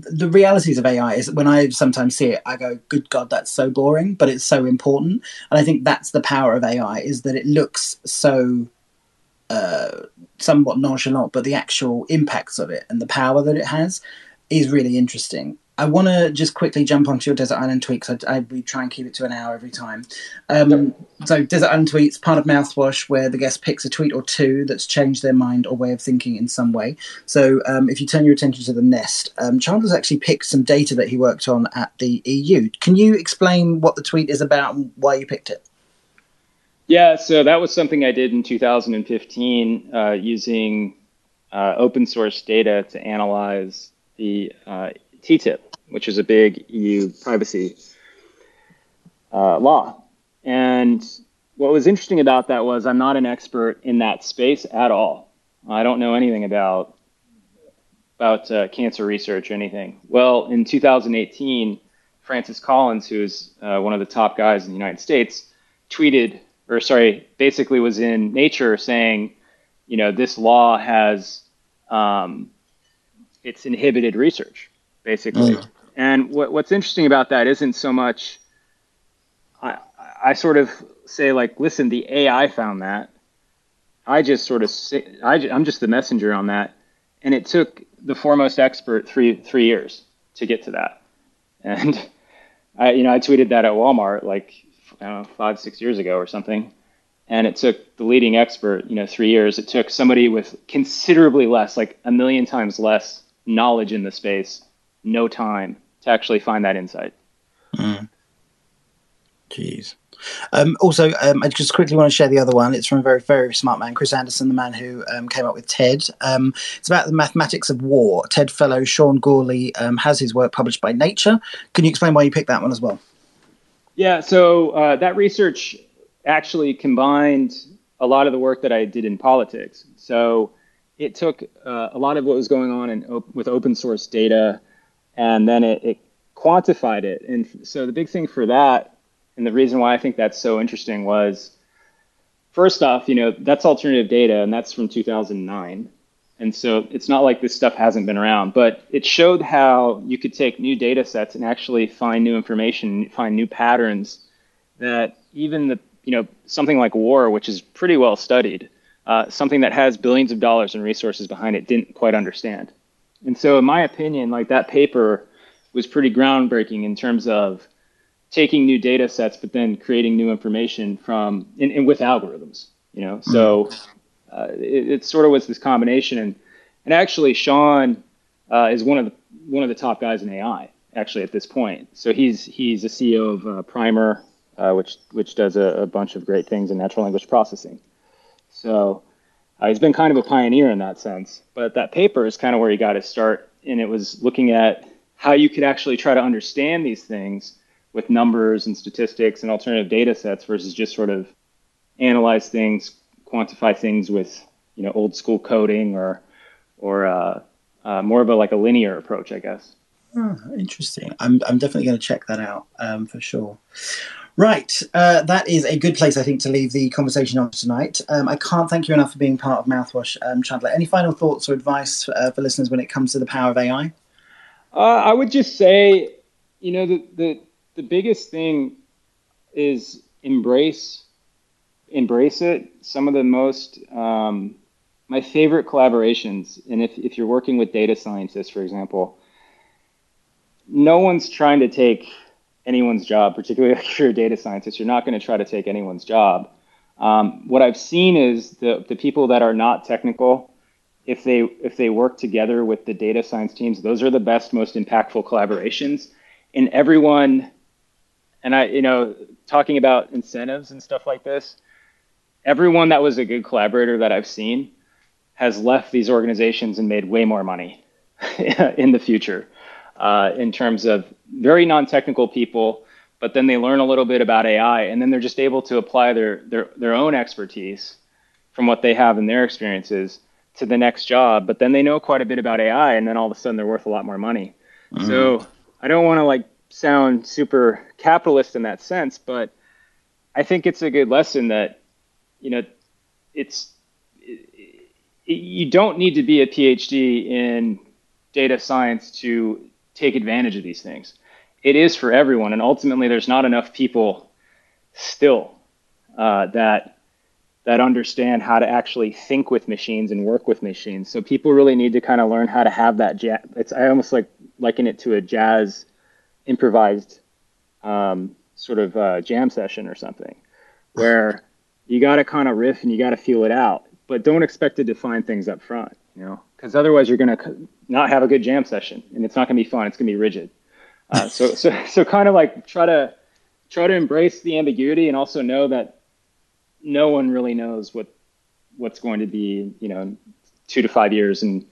A: the realities of AI is when I sometimes see it, I go, "Good God, that's so boring," but it's so important. And I think that's the power of AI is that it looks so uh, somewhat nonchalant, but the actual impacts of it and the power that it has is really interesting. I want to just quickly jump onto your Desert Island tweets. I, I, we try and keep it to an hour every time. Um. So, Desert Island tweets, part of Mouthwash, where the guest picks a tweet or two that's changed their mind or way of thinking in some way. So, um, if you turn your attention to the nest, um, Chandler's actually picked some data that he worked on at the EU. Can you explain what the tweet is about and why you picked it?
B: Yeah, so that was something I did in 2015 uh, using uh, open source data to analyze the uh, TTIP, which is a big EU privacy uh, law. And what was interesting about that was I'm not an expert in that space at all. I don't know anything about about uh, cancer research or anything. Well, in 2018, Francis Collins, who's uh, one of the top guys in the United States, tweeted, or sorry, basically was in Nature saying, you know, this law has um, it's inhibited research basically. Mm. And what, what's interesting about that isn't so much, I, I sort of say like, listen, the AI found that. I just sort of say, I, I'm just the messenger on that. And it took the foremost expert three, three years to get to that. And I, you know, I tweeted that at Walmart like, I don't know, five, six years ago or something. And it took the leading expert, you know, three years. It took somebody with considerably less, like a million times less knowledge in the space no time to actually find that insight.
A: Mm. Jeez. Um, also, um, I just quickly want to share the other one. It's from a very, very smart man, Chris Anderson, the man who um, came up with TED. Um, it's about the mathematics of war. TED fellow Sean Gourley um, has his work published by Nature. Can you explain why you picked that one as well?
B: Yeah, so uh, that research actually combined a lot of the work that I did in politics. So it took uh, a lot of what was going on in, with open source data and then it, it quantified it. And so the big thing for that, and the reason why I think that's so interesting was, first off, you know, that's alternative data, and that's from 2009. And so it's not like this stuff hasn't been around, but it showed how you could take new data sets and actually find new information, find new patterns that even the, you know, something like war, which is pretty well studied, uh, something that has billions of dollars in resources behind it, didn't quite understand. And so, in my opinion, like that paper was pretty groundbreaking in terms of taking new data sets, but then creating new information from and, and with algorithms. You know, so mm-hmm. uh, it, it, sort of was this combination. And and actually, Sean uh, is one of the one of the top guys in AI actually at this point. So he's he's a CEO of uh, Primer, uh, which which does a, a bunch of great things in natural language processing. So uh, he's been kind of a pioneer in that sense. But that paper is kind of where he got his start, and it was looking at how you could actually try to understand these things with numbers and statistics and alternative data sets versus just sort of analyze things, quantify things with you know old school coding or or uh, uh, more of a like a linear approach, I guess.
A: Oh, interesting. I'm I'm definitely going to check that out um, for sure. Right, uh, that is a good place, I think, to leave the conversation on tonight. Um, I can't thank you enough for being part of Mouthwash, um, Chandler. Any final thoughts or advice uh, for listeners when it comes to the power of AI?
B: Uh, I would just say, you know, the, the the biggest thing is embrace embrace it. Some of the most um, my favorite collaborations, and if if you're working with data scientists, for example, no one's trying to take anyone's job, particularly <laughs> if you're a data scientist. You're not going to try to take anyone's job. Um, what I've seen is the, the people that are not technical, if they if they work together with the data science teams, those are the best, most impactful collaborations. And everyone, and I, you know, talking about incentives and stuff like this, everyone that was a good collaborator that I've seen has left these organizations and made way more money <laughs> in the future. Uh, in terms of very non-technical people, but then they learn a little bit about AI, and then they're just able to apply their their their own expertise from what they have in their experiences to the next job. But then they know quite a bit about AI, and then all of a sudden they're worth a lot more money. Mm-hmm. So I don't want to like sound super capitalist in that sense, but I think it's a good lesson that you know it's it, you don't need to be a PhD in data science to take advantage of these things. It is for everyone, and ultimately, there's not enough people still uh, that that understand how to actually think with machines and work with machines. So people really need to kind of learn how to have that. It's I almost like liken it to a jazz improvised um, sort of uh, jam session or something, where you got to kind of riff and you got to feel it out, but don't expect to define things up front, you know, because otherwise you're going to not have a good jam session and it's not going to be fun. It's going to be rigid. Uh, <laughs> so so so kind of like try to try to embrace the ambiguity and also know that no one really knows what what's going to be, you know, two to five years. And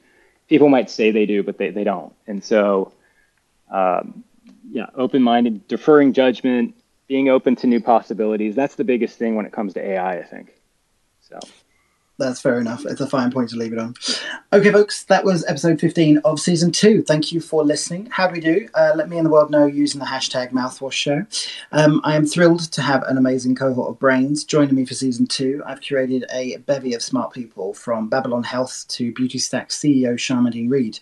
B: people might say they do, but they, they don't. And so, um, yeah, open minded, deferring judgment, being open to new possibilities. That's the biggest thing when it comes to AI, I think. So
A: that's fair enough. It's a fine point to leave it on. Okay, folks, that was episode 15 of season two. Thank you for listening. How do we do? Uh, let me and the world know using the hashtag mouthwash show. Um, I am thrilled to have an amazing cohort of brains joining me for season two. I've curated a bevy of smart people from Babylon Health to Beautystack CEO Sharmadean Reid.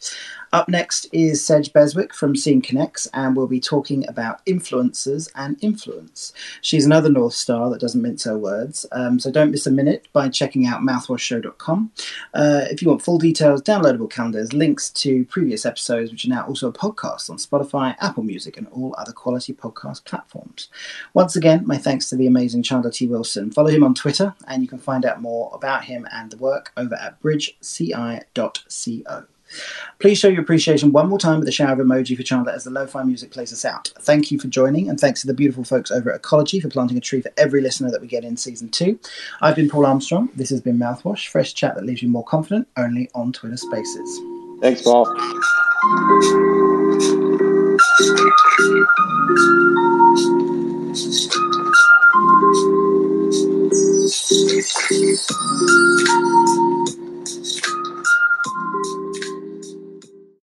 A: Up next is Sedge Beswick from SEEN Connects, and we'll be talking about influencers and influence. She's another North Star that doesn't mince her words, um, so don't miss a minute by checking out mouthwashshow.com. Uh, if you want full details, downloadable calendars, links to previous episodes, which are now also a podcast on Spotify, Apple Music, and all other quality podcast platforms. Once again, my thanks to the amazing Chandler T. Wilson. Follow him on Twitter, and you can find out more about him and the work over at bridgeci.co. Please show your appreciation one more time with a shower of emoji for Chandler as the lo-fi music plays us out. Thank you for joining, and thanks to the beautiful folks over at Ecologi for planting a tree for every listener that we get in season two. I've been Paul Armstrong. This has been Mouthwash, fresh chat that leaves you more confident, only on Twitter Spaces.
B: Thanks, Paul. Thank you.